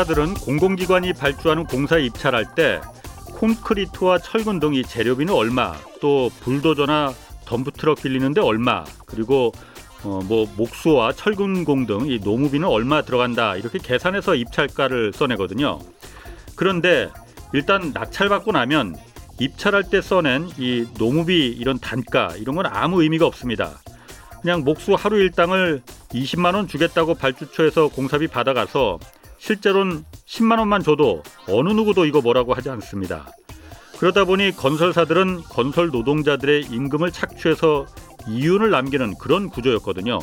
건설사들은 공공기관이 발주하는 공사에 입찰할 때 콘크리트와 철근 등 이 재료비는 얼마, 또 불도저나 덤프트럭 빌리는데 얼마, 그리고 어, 뭐 목수와 철근공 등 이 노무비는 얼마 들어간다 이렇게 계산해서 입찰가를 써내거든요. 그런데 일단 낙찰받고 나면 입찰할 때 써낸 이 노무비 이런 단가 이런 건 아무 의미가 없습니다. 그냥 목수 하루 일당을 20만 원 주겠다고 발주처에서 공사비 받아가서 실제로는 10만 원만 줘도 어느 누구도 이거 뭐라고 하지 않습니다. 그러다 보니 건설사들은 건설 노동자들의 임금을 착취해서 이윤을 남기는 그런 구조였거든요.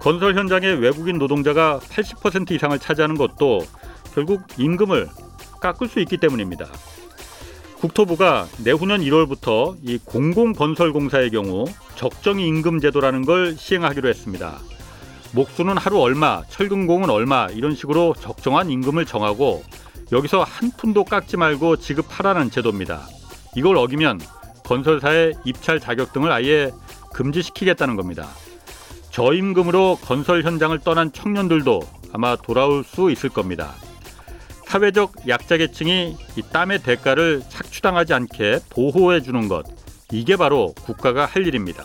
건설 현장에 외국인 노동자가 80% 이상을 차지하는 것도 결국 임금을 깎을 수 있기 때문입니다. 국토부가 내후년 1월부터 이 공공건설공사의 경우 적정 임금 제도라는 걸 시행하기로 했습니다. 목수는 하루 얼마, 철근공은 얼마 이런 식으로 적정한 임금을 정하고 여기서 한 푼도 깎지 말고 지급하라는 제도입니다. 이걸 어기면 건설사의 입찰 자격 등을 아예 금지시키겠다는 겁니다. 저임금으로 건설 현장을 떠난 청년들도 아마 돌아올 수 있을 겁니다. 사회적 약자 계층이 이 땀의 대가를 착취당하지 않게 보호해 주는 것 이게 바로 국가가 할 일입니다.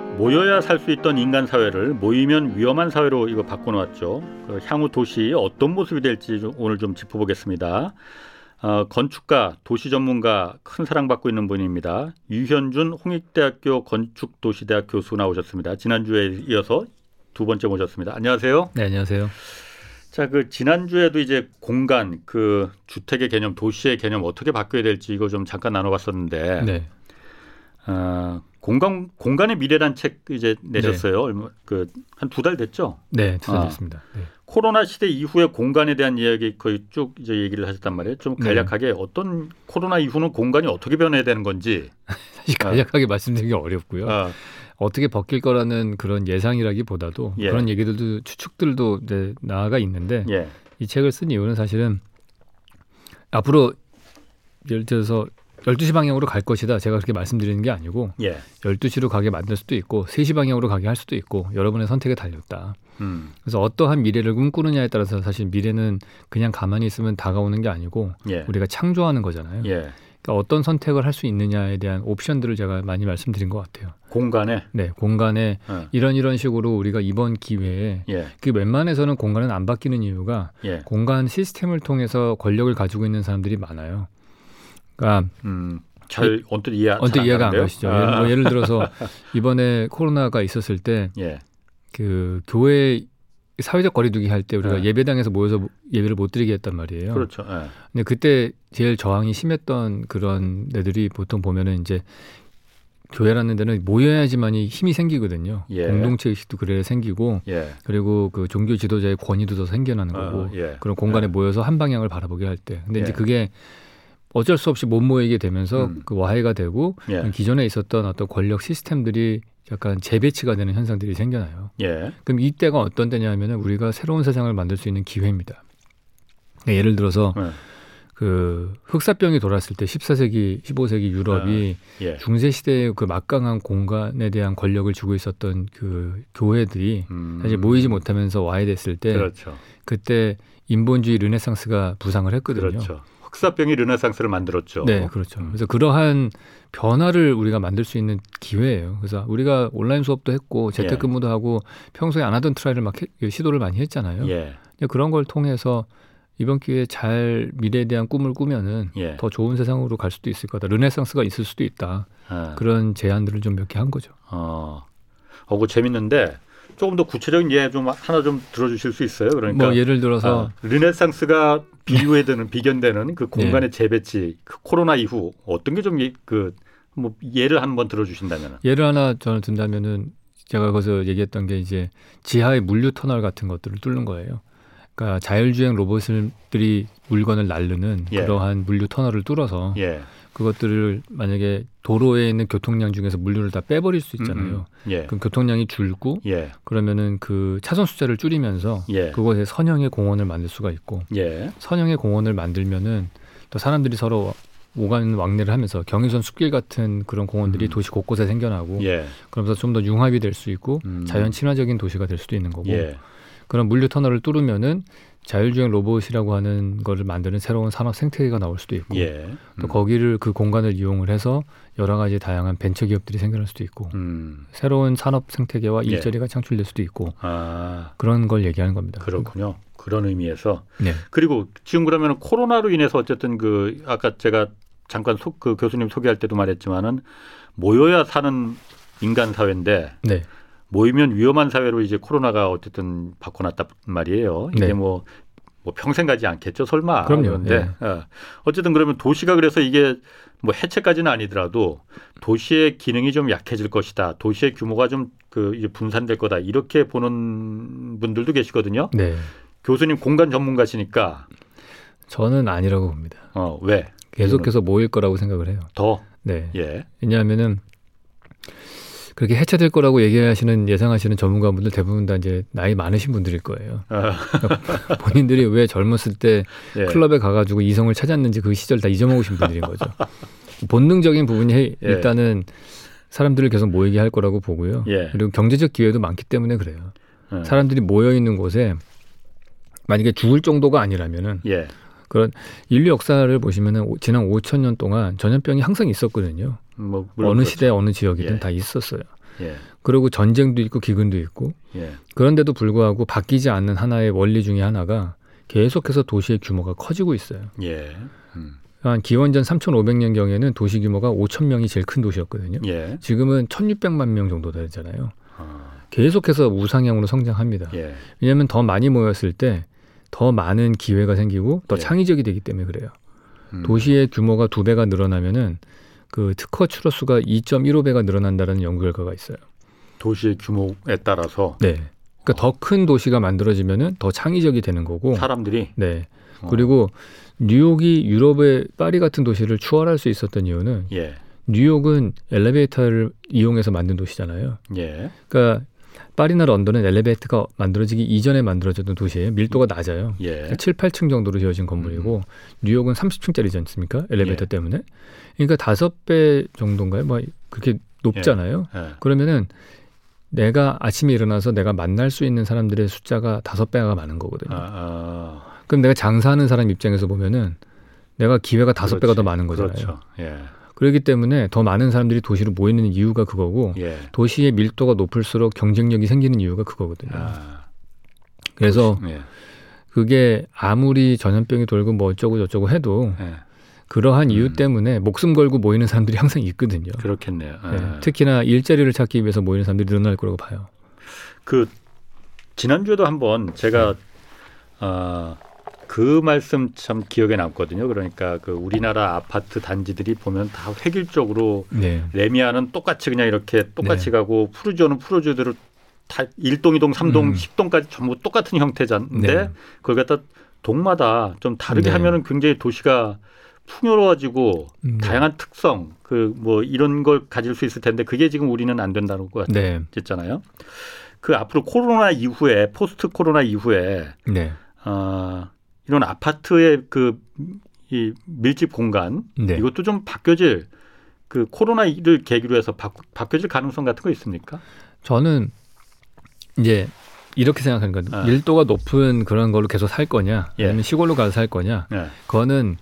모여야 살 수 있던 인간 사회를 모이면 위험한 사회로 이거 바꿔놓았죠. 그 향후 도시 어떤 모습이 될지 좀 오늘 좀 짚어보겠습니다. 어, 건축가, 도시 전문가 큰 사랑받고 있는 분입니다. 유현준 홍익대학교 건축도시대학 교수 나오셨습니다. 지난주에 이어서 두 번째 모셨습니다. 안녕하세요. 네, 안녕하세요. 자, 그 지난주에도 이제 공간, 그 주택의 개념, 도시의 개념 어떻게 바뀌어야 될지 이거 좀 잠깐 나눠봤었는데, 네. 어, 공간 공간의 미래란 책 이제 내셨어요. 얼마 그한 두 달 됐죠. 네, 두달 아. 됐습니다. 네. 코로나 시대 이후에 공간에 대한 이야기 거의 쭉 이제 얘기를 하셨단 말이에요. 좀 네. 간략하게 어떤 코로나 이후는 공간이 어떻게 변해야 되는 건지. 사실 간략하게 말씀드리기 어렵고요. 아, 어떻게 바뀔 거라는 그런 예상이라기보다도 예. 그런 얘기들도 추측들도 네, 나아가 있는데 예, 이 책을 쓴 이유는 사실은 앞으로 예를 들어서 12시 방향으로 갈 것이다. 제가 그렇게 말씀드리는 게 아니고 예, 12시로 가게 만들 수도 있고 3시 방향으로 가게 할 수도 있고 여러분의 선택에 달렸다. 음, 그래서 어떠한 미래를 꿈꾸느냐에 따라서 사실 미래는 그냥 가만히 있으면 다가오는 게 아니고 예, 우리가 창조하는 거잖아요. 예. 그러니까 어떤 선택을 할 수 있느냐에 대한 옵션들을 제가 많이 말씀드린 것 같아요. 공간에. 네, 공간에 어, 이런 이런 식으로 우리가 이번 기회에 예, 그 웬만해서는 공간은 안 바뀌는 이유가 예. 공간 시스템을 통해서 권력을 가지고 있는 사람들이 많아요. 그러니까 음, 잘 언뜻 이해 언뜻 이해가 안? 가시죠. 아, 예를, 뭐 예를 들어서 이번에 코로나가 있었을 때 예, 그 교회 사회적 거리두기 할 때 우리가 네. 예배당에서 모여서 예배를 못 드리게 했단 말이에요. 그렇죠. 예, 근데 그때 제일 저항이 심했던 그런 애들이 보통 보면은 이제 교회라는 데는 모여야지만이 힘이 생기거든요. 예. 공동체 의식도 그래야 생기고 예. 그리고 그 종교 지도자의 권위도 더 생겨나는 거고 어, 예. 그런 공간에 예. 모여서 한 방향을 바라보게 할 때. 근데 예. 이제 그게 어쩔 수 없이 못 모이게 되면서 음. 그 와해가 되고 예. 기존에 있었던 어떤 권력 시스템들이 약간 재배치가 되는 현상들이 생겨나요. 예. 그럼 이때가 어떤 때냐면은 우리가 새로운 세상을 만들 수 있는 기회입니다. 그러니까 예를 들어서 예. 그 흑사병이 돌았을 때 14세기, 15세기 유럽이 예. 중세 시대의 그 막강한 공간에 대한 권력을 주고 있었던 그 교회들이 음, 사실 모이지 못하면서 와해됐을 때 그렇죠. 그때 인본주의 르네상스가 부상을 했거든요. 그렇죠. 흑사병이 르네상스를 만들었죠. 네, 그렇죠. 음. 그래서 그러한 변화를 우리가 만들 수 있는 기회예요. 그래서 우리가 온라인 수업도 했고 재택근무도 하고 평소에 안 하던 try를 막 해- 시도를 많이 했잖아요. 예. 그런 걸 통해서 이번 기회에 잘 미래에 대한 꿈을 꾸면은 예. 더 좋은 세상으로 갈 수도 있을 거다. 르네상스가 있을 수도 있다. 아. 그런 제안들을 좀 몇 개 한 거죠. 어. 어, 그 재밌는데 조금 더 구체적인 예 좀 하나 좀 들어주실 수 있어요? 그러니까 뭐 예를 들어서 아, 르네상스가 비유해되는 비견되는 그 공간의 재배치, 그 코로나 이후 어떤 게 좀그 뭐 예를 한번 들어주신다면. 예를 하나 저는 든다면은 제가 거기서 얘기했던 게 이제 지하의 물류 터널 같은 것들을 뚫는 거예요. 그러니까 자율주행 로봇들이 물건을 날르는 예. 그러한 물류 터널을 뚫어서 예. 그것들을 만약에 도로에 있는 교통량 중에서 물류를 다 빼버릴 수 있잖아요. 음, 예. 그럼 교통량이 줄고 예. 그러면은 그 차선 숫자를 줄이면서 예. 그곳에 선형의 공원을 만들 수가 있고 예. 선형의 공원을 만들면은 또 사람들이 서로 오간 왕래를 하면서 경의선 숲길 같은 그런 공원들이 음. 도시 곳곳에 생겨나고 예. 그러면서 좀 더 융합이 될 수 있고 음. 자연 친화적인 도시가 될 수도 있는 거고 예. 그런 물류 터널을 뚫으면은 자율주행 로봇이라고 하는 거를 만드는 새로운 산업 생태계가 나올 수도 있고 예. 또 음. 거기를 그 공간을 이용을 해서 여러 가지 다양한 벤처 기업들이 생겨날 수도 있고 음. 새로운 산업 생태계와 예. 일자리가 창출될 수도 있고 아, 그런 걸 얘기하는 겁니다. 그렇군요. 그런 의미에서 네. 그리고 지금 그러면 코로나로 인해서 어쨌든 그 아까 제가 잠깐 소, 그 교수님 소개할 때도 말했지만은 모여야 사는 인간 사회인데 네. 모이면 위험한 사회로 이제 코로나가 어쨌든 바꿔놨단 말이에요. 이게 네. 뭐, 뭐 평생 가지 않겠죠, 설마. 그럼요. 그런데 어. 어쨌든 그러면 도시가 그래서 이게 뭐 해체까지는 아니더라도 도시의 기능이 좀 약해질 것이다. 도시의 규모가 좀 그 이제 분산될 거다. 이렇게 보는 분들도 계시거든요. 네. 교수님 공간 전문가시니까 저는 아니라고 봅니다. 어, 왜? 계속해서 모일 거라고 생각을 해요. 더 네. 예. 왜냐하면은 그렇게 해체될 거라고 얘기하시는 예상하시는 전문가분들 대부분 다 이제 나이 많으신 분들일 거예요. 어, 본인들이 왜 젊었을 때 예. 클럽에 가가지고 이성을 찾았는지 그 시절 다 잊어먹으신 분들인 거죠. 본능적인 부분이 해- 예. 일단은 사람들을 계속 모이게 할 거라고 보고요. 예. 그리고 경제적 기회도 많기 때문에 그래요. 어. 사람들이 모여 있는 곳에 만약에 죽을 정도가 아니라면은 예. 그런 인류 역사를 보시면은 오- 지난 5천 년 동안 전염병이 항상 있었거든요. 뭐 어느 그렇죠. 시대 어느 지역이든 예. 다 있었어요. 예. 그리고 전쟁도 있고 기근도 있고 예. 그런데도 불구하고 바뀌지 않는 하나의 원리 중에 하나가 계속해서 도시의 규모가 커지고 있어요. 예. 음. 한 기원전 3,500년 경에는 도시 규모가 5천 명이 제일 큰 도시였거든요. 예. 지금은 1,600만 명 정도 되잖아요. 아, 계속해서 우상향으로 성장합니다. 예. 왜냐하면 더 많이 모였을 때 더 많은 기회가 생기고 더 예. 창의적이 되기 때문에 그래요. 음. 도시의 규모가 두 배가 늘어나면은 그 특허 추로수가 2.15배가 늘어난다는 연구 결과가 있어요. 도시의 규모에 따라서 네. 그러니까 더큰 도시가 만들어지면은 더 창의적이 되는 거고. 사람들이 네. 어, 그리고 뉴욕이 유럽의 파리 같은 도시를 추월할 수 있었던 이유는 예. 뉴욕은 엘리베이터를 이용해서 만든 도시잖아요. 예. 그러니까 파리나 런던은 엘리베이터가 만들어지기 이전에 만들어졌던 도시예요. 밀도가 낮아요. 예. 7, 8층 정도로 지어진 건물이고 뉴욕은 30층짜리지 않습니까? 엘리베이터 예. 때문에. 그러니까 다섯 배 정도인가요? 뭐 그렇게 높잖아요. 예. 그러면은 내가 아침에 일어나서 내가 만날 수 있는 사람들의 숫자가 다섯 배가 많은 거거든요. 아, 아, 그럼 내가 장사하는 사람 입장에서 보면은 내가 기회가 다섯 배가 더. 많은 거잖아요. 그렇죠. 예. 그렇기 때문에 더 많은 사람들이 도시로 모이는 이유가 그거고 예. 도시의 밀도가 높을수록 경쟁력이 생기는 이유가 그거거든요. 아, 그래서 예. 그게 아무리 전염병이 돌고 뭐 어쩌고 저쩌고 해도 예. 그러한 이유 음. 때문에 목숨 걸고 모이는 사람들이 항상 있거든요. 그렇겠네요. 예. 네, 특히나 일자리를 찾기 위해서 모이는 사람들이 늘어날 거라고 봐요. 그 지난주에도 한번 제가 아, 그 말씀 참 기억에 남거든요. 그러니까 그 우리나라 아파트 단지들이 보면 다 획일적으로 네. 레미안은 똑같이 그냥 이렇게 똑같이 네. 가고 푸르지오는 푸르지오대로 다 1동, 2동, 3동, 음. 10동까지 전부 똑같은 형태인데 네. 그걸 갖다 동마다 좀 다르게 네. 하면은 굉장히 도시가 풍요로워지고 음, 네. 다양한 특성 그 뭐 이런 걸 가질 수 있을 텐데 그게 지금 우리는 안 된다는 거 네. 같았잖아요. 그 앞으로 코로나 이후에 포스트 코로나 이후에 네. 어, 이런 아파트의 그이 밀집 공간 네. 이것도 좀 바뀌어질 그 코로나를 계기로 해서 바, 바뀌어질 가능성 같은 거 있습니까? 저는 이제 이렇게 생각하는 거예요. 아. 밀도가 높은 그런 걸로 계속 살 거냐, 예. 아니면 시골로 가서 살 거냐. 네. 그거는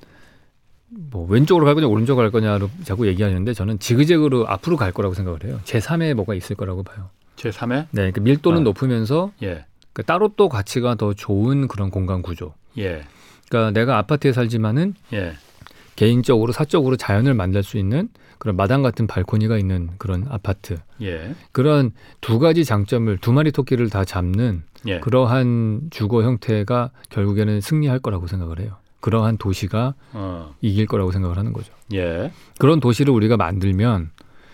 뭐 왼쪽으로 갈 거냐, 오른쪽으로 갈 거냐로 자꾸 얘기하는데 저는 지그재그로 앞으로 갈 거라고 생각을 해요. 제 3의 뭐가 있을 거라고 봐요. 제 3회? 네, 그러니까 밀도는 아. 높으면서 예. 그 따로 또 가치가 더 좋은 그런 공간 구조. 예. 그러니까 내가 아파트에 살지만은 예. 개인적으로 사적으로 자연을 만날 수 있는 그런 마당 같은 발코니가 있는 그런 아파트. 예. 그런 두 가지 장점을 두 마리 토끼를 다 잡는 예. 그러한 주거 형태가 결국에는 승리할 거라고 생각을 해요. 그러한 도시가 어. 이길 거라고 생각을 하는 거죠. 예. 그런 도시를 우리가 만들면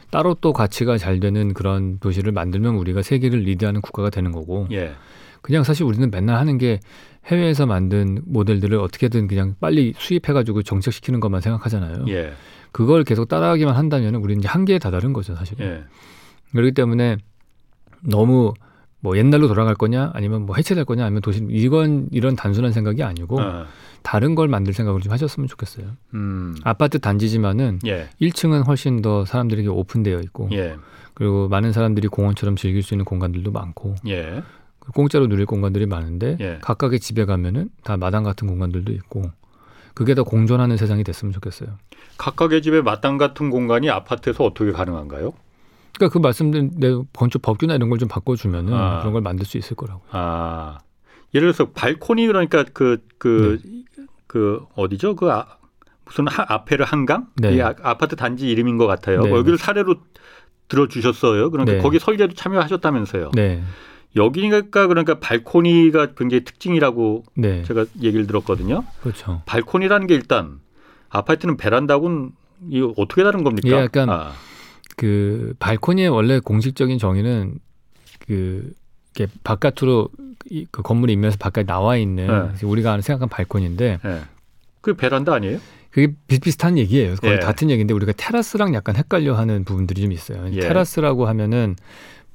따로 또 가치가 잘 되는 그런 도시를 만들면 우리가 세계를 리드하는 국가가 되는 거고 예. 그냥 사실 우리는 맨날 하는 게 해외에서 만든 모델들을 어떻게든 그냥 빨리 수입해가지고 정착시키는 것만 생각하잖아요. 예. 그걸 계속 따라하기만 한다면 우리는 이제 한계에 다다른 거죠, 사실. 은 예. 그렇기 때문에 너무 뭐 옛날로 돌아갈 거냐 아니면 뭐 해체될 거냐 아니면 도시 이건 이런 단순한 생각이 아니고 어. 다른 걸 만들 생각을 좀 하셨으면 좋겠어요. 음. 아파트 단지지만은 예. 1층은 훨씬 더 사람들에게 오픈되어 있고 예. 그리고 많은 사람들이 공원처럼 즐길 수 있는 공간들도 많고 예. 공짜로 누릴 공간들이 많은데 예. 각각의 집에 가면은 다 마당 같은 공간들도 있고 그게 더 공존하는 세상이 됐으면 좋겠어요. 각각의 집에 마땅 같은 공간이 아파트에서 어떻게 가능한가요? 그러니까 그 말씀드린 내 건축 법규나 이런 걸 좀 바꿔주면은 아. 그런 걸 만들 수 있을 거라고. 아. 예를 들어서 발코니 그러니까 그그그 네. 어디죠? 그 아, 무슨 하, 아페르 한강? 네. 이 아, 아파트 단지 이름인 것 같아요. 네, 여기를 사례로 들어 주셨어요. 그러니까 네. 거기 설계도 참여하셨다면서요. 네, 여기니까 그러니까 발코니가 굉장히 특징이라고 네, 제가 얘기를 들었거든요. 그렇죠. 발코니라는 게 일단 아파트는 베란다고는 이 어떻게 다른 겁니까? 예, 약간 아, 그 발코니의 원래 공식적인 정의는 그 이렇게 바깥으로 이, 그 건물 인면에서 바깥에 나와 있는 네. 우리가 생각한 발코니인데 예. 그 베란다 아니에요? 그게 비슷비슷한 얘기예요. 거의 예. 같은 얘기인데 우리가 테라스랑 약간 헷갈려하는 부분들이 좀 있어요. 예. 테라스라고 하면은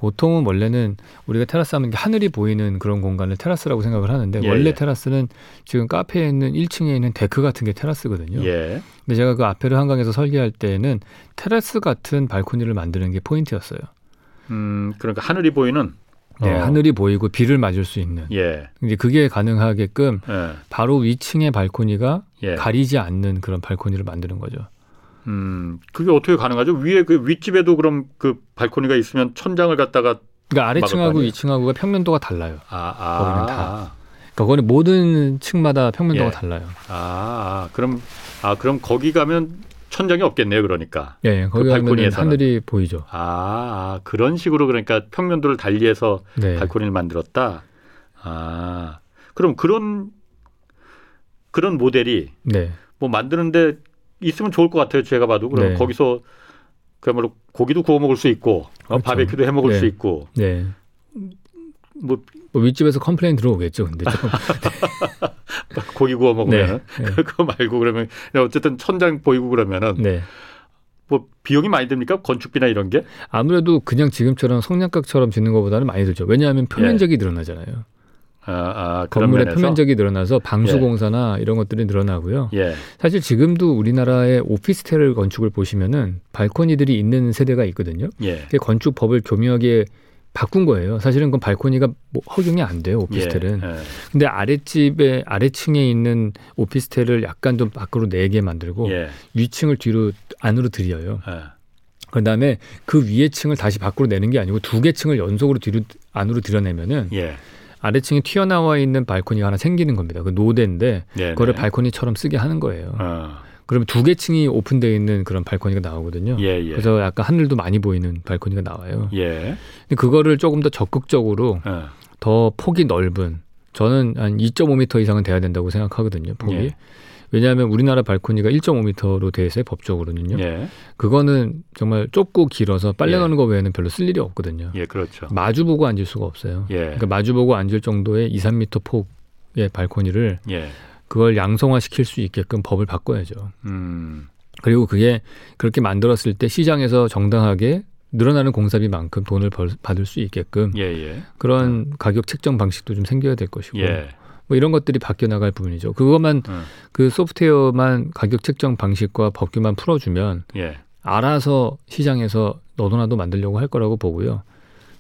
보통은 원래는 우리가 테라스 하면 하늘이 보이는 그런 공간을 테라스라고 생각을 하는데 예, 원래 예. 테라스는 지금 카페에 있는 1층에 있는 데크 같은 게 테라스거든요. 예. 근데 제가 그 아페르 한강에서 설계할 때는 테라스 같은 발코니를 만드는 게 포인트였어요. 음, 그러니까 하늘이 보이는 네, 어, 하늘이 보이고 비를 맞을 수 있는. 예. 이제 그게 가능하게끔 예. 바로 위층의 발코니가 예. 가리지 않는 그런 발코니를 만드는 거죠. 음, 그게 어떻게 가능하죠? 위에 그 윗집에도 그럼 그 발코니가 있으면 천장을 갖다가 그러니까 아래층하고 아니에요? 위층하고가 평면도가 달라요. 아, 아, 거기는 다. 그러니까 거기는 모든 층마다 평면도가 예. 달라요. 아, 아, 그럼 아, 그럼 거기 가면 천장이 없겠네요, 그러니까. 예, 예. 거기 그 가면 발코니에서는. 하늘이 보이죠. 아, 아, 그런 식으로 그러니까 평면도를 달리해서 네. 발코니를 만들었다. 아, 그럼 그런 그런 모델이 네. 뭐 만드는데 있으면 좋을 것 같아요. 제가 봐도 그럼 네. 거기서 그야말로 고기도 구워 먹을 수 있고 어, 그렇죠. 바베큐도 해 먹을 네. 수 있고 네. 뭐 뭐 윗집에서 complain 들어오겠죠. 근데 좀. 고기 구워 먹으면 네. 네. 그거 말고 그러면 어쨌든 천장 보이고 그러면은 네. 뭐 비용이 많이 듭니까 건축비나 이런 게? 아무래도 그냥 지금처럼 성냥갑처럼 짓는 것보다는 많이 들죠. 왜냐하면 표면적이 늘어나잖아요. 아, 아 건물의 면에서 표면적이 늘어나서 방수공사나 이런 것들이 늘어나고요. 예, 사실 지금도 우리나라의 오피스텔 건축을 보시면은 발코니들이 있는 세대가 있거든요. 예, 건축법을 교묘하게 바꾼 거예요. 사실은 그건 발코니가 뭐 허용이 안 돼요. 오피스텔은. 예, 예. 근데 아래집에 아래층에 있는 오피스텔을 약간 좀 밖으로 내게 만들고 예, 위층을 뒤로 안으로 들여요. 예. 그다음에 그 위에 층을 다시 밖으로 내는 게 아니고 두 개 층을 연속으로 뒤로 안으로 들여내면은 예, 아래층에 튀어나와 있는 발코니가 하나 생기는 겁니다. 그 노대인데 예, 그거를 네. 발코니처럼 쓰게 하는 거예요. 어, 그러면 두 개 층이 오픈되어 있는 그런 발코니가 나오거든요. 예, 예, 그래서 약간 하늘도 많이 보이는 발코니가 나와요. 예, 근데 그거를 조금 더 적극적으로 어, 더 폭이 넓은 저는 한 2.5m 이상은 돼야 된다고 생각하거든요. 폭이. 예. 왜냐하면 우리나라 발코니가 1.5m로 돼 있어요. 법적으로는요. 예, 그거는 정말 좁고 길어서 빨래 예. 가는 거 외에는 별로 쓸 일이 없거든요. 예, 그렇죠. 마주 보고 앉을 수가 없어요. 예, 그러니까 마주 보고 앉을 정도의 2, 3m 폭의 발코니를 예, 그걸 양성화 시킬 수 있게끔 법을 바꿔야죠. 음, 그리고 그게 그렇게 만들었을 때 시장에서 정당하게 늘어나는 공사비만큼 돈을 벌- 받을 수 있게끔 예, 예, 그런 가격 책정 방식도 좀 생겨야 될 것이고 예, 뭐 이런 것들이 바뀌어 나갈 부분이죠. 그것만 음, 그 소프트웨어만 가격 책정 방식과 법규만 풀어주면 예, 알아서 시장에서 너도나도 만들려고 할 거라고 보고요.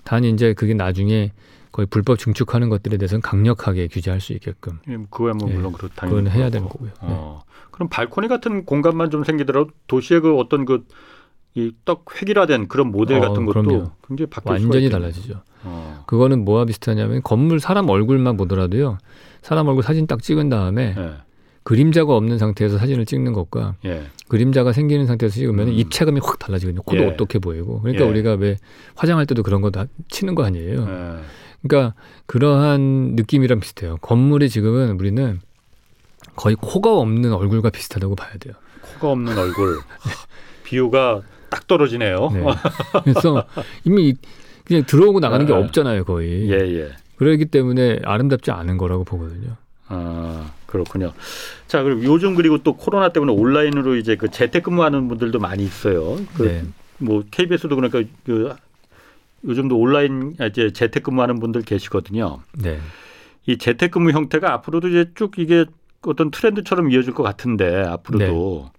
단 이제 그게 나중에 거의 불법 증축하는 것들에 대해서는 강력하게 규제할 수 있게끔 예, 그거야 뭐 예, 물론 그렇 당연히 그건 해야. 되는 거고요. 네. 어, 그럼 발코니 같은 공간만 좀 생기더라도 도시의 그 어떤 그 이떡 획일화된 그런 모델 어, 같은 것도 그럼요. 굉장히 바뀔 완전히. 달라지죠. 어, 그거는 뭐와 비슷하냐면 건물 사람 얼굴만 보더라도요. 사람 얼굴 사진 딱 찍은 다음에 예, 그림자가 없는 상태에서 사진을 찍는 것과 예, 그림자가 생기는 상태에서 찍으면 음. 입체감이 확 달라지거든요. 코도 예. 어떻게 보이고. 그러니까 예. 우리가 왜 화장할 때도 그런 거 다 치는 거 아니에요. 예, 그러니까 그러한 느낌이랑 비슷해요. 건물이 지금은 우리는 거의 코가 없는 얼굴과 비슷하다고 봐야 돼요. 코가 없는 얼굴 비유가 딱 떨어지네요. 네. 그래서 이미 그냥 들어오고 나가는 게 아, 없잖아요, 거의. 예, 예, 그러기 때문에 아름답지 않은 거라고 보거든요. 아 그렇군요. 자 그리고 요즘 그리고 또 코로나 때문에 온라인으로 이제 그 재택근무하는 분들도 많이 있어요. 그 네. 뭐 KBS도 그러니까 그 요즘도 온라인 아, 이제 재택근무하는 분들 계시거든요. 네. 이 재택근무 형태가 앞으로도 이제 쭉 이게 어떤 트렌드처럼 이어질 것 같은데 앞으로도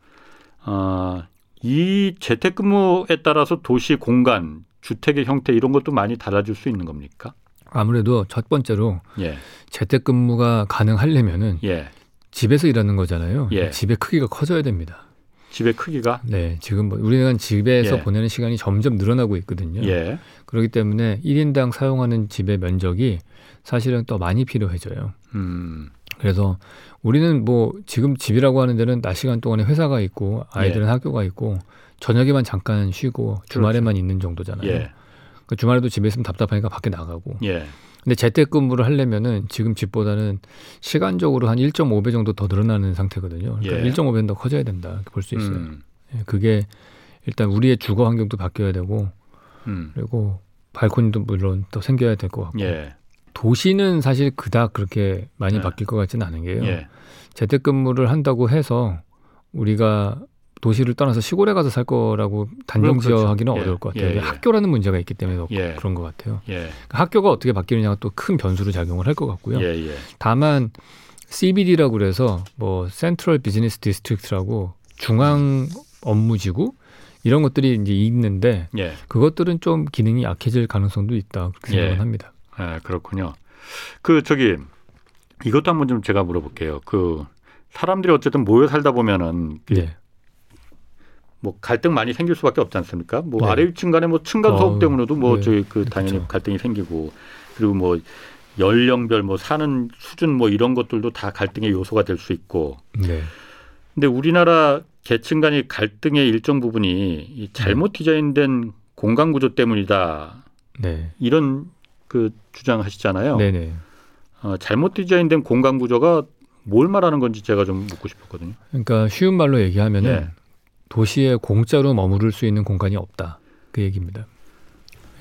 아, 이 재택근무에 따라서 도시 공간, 주택의 형태 이런 것도 많이 달라질 수 있는 겁니까? 아무래도 첫 번째로 예, 재택근무가 가능하려면은 예. 집에서 일하는 거잖아요. 예. 집의 크기가 커져야 됩니다. 집의 크기가 네, 지금 뭐 우리가 집에서 예. 보내는 시간이 점점 늘어나고 있거든요. 예, 그렇기 때문에 1인당 사용하는 집의 면적이 사실은 더 많이 필요해져요. 음, 그래서 우리는 뭐 지금 집이라고 하는 데는 낮 시간 동안에 회사가 있고 아이들은 예. 학교가 있고 저녁에만 잠깐 쉬고 주말에만 있는 정도잖아요. 그렇죠. 예, 그 주말에도 집에 있으면 답답하니까 밖에 나가고. 예, 근데 재택근무를 하려면은 지금 집보다는 시간적으로 한 1.5배 정도 더 늘어나는 상태거든요. 그러니까 예. 1.5배는 더 커져야 된다 볼 수 있어요. 음, 예, 그게 일단 우리의 주거 환경도 바뀌어야 되고 음, 그리고 발코니도 물론 또 생겨야 될 것 같고 예, 도시는 사실 그닥 그렇게 많이 네. 바뀔 것 같지는 않은 게요. 예, 재택근무를 한다고 해서 우리가 도시를 떠나서 시골에 가서 살 거라고 단정 지어하기는 그렇죠. 어려울 것 같아요. 예, 예, 예. 학교라는 문제가 있기 때문에 더 예. 그런 것 같아요. 예, 그러니까 학교가 어떻게 바뀌느냐가 또 큰 변수로 작용을 할 것 같고요. 예, 예, 다만 CBD라고 그래서 뭐 central business district라고 중앙 업무지구 이런 것들이 이제 있는데 예, 그것들은 좀 기능이 약해질 가능성도 있다 그렇게 예. 생각을 합니다. 예, 그렇군요. 그 저기 이것도 한번 좀 제가 물어볼게요. 그 사람들이 어쨌든 모여 살다 보면은 그 네. 뭐 갈등 많이 생길 수밖에 없지 않습니까? 뭐 네. 아래 위층 간에 뭐 층간 소음 어우, 때문에도 뭐 네. 저희 그 당연히 그렇죠. 갈등이 생기고 그리고 뭐 연령별 뭐 사는 수준 뭐 이런 것들도 다 갈등의 요소가 될 수 있고 네. 근데 우리나라 계층 간의 갈등의 일정 부분이 이 잘못 디자인된 공간 구조 때문이다 네. 이런 그 주장하시잖아요. 네네. 어, 잘못 디자인된 공간 구조가 뭘 말하는 건지 제가 좀 묻고 싶었거든요. 그러니까 쉬운 말로 얘기하면은 예. 도시에 공짜로 머무를 수 있는 공간이 없다 그 얘기입니다.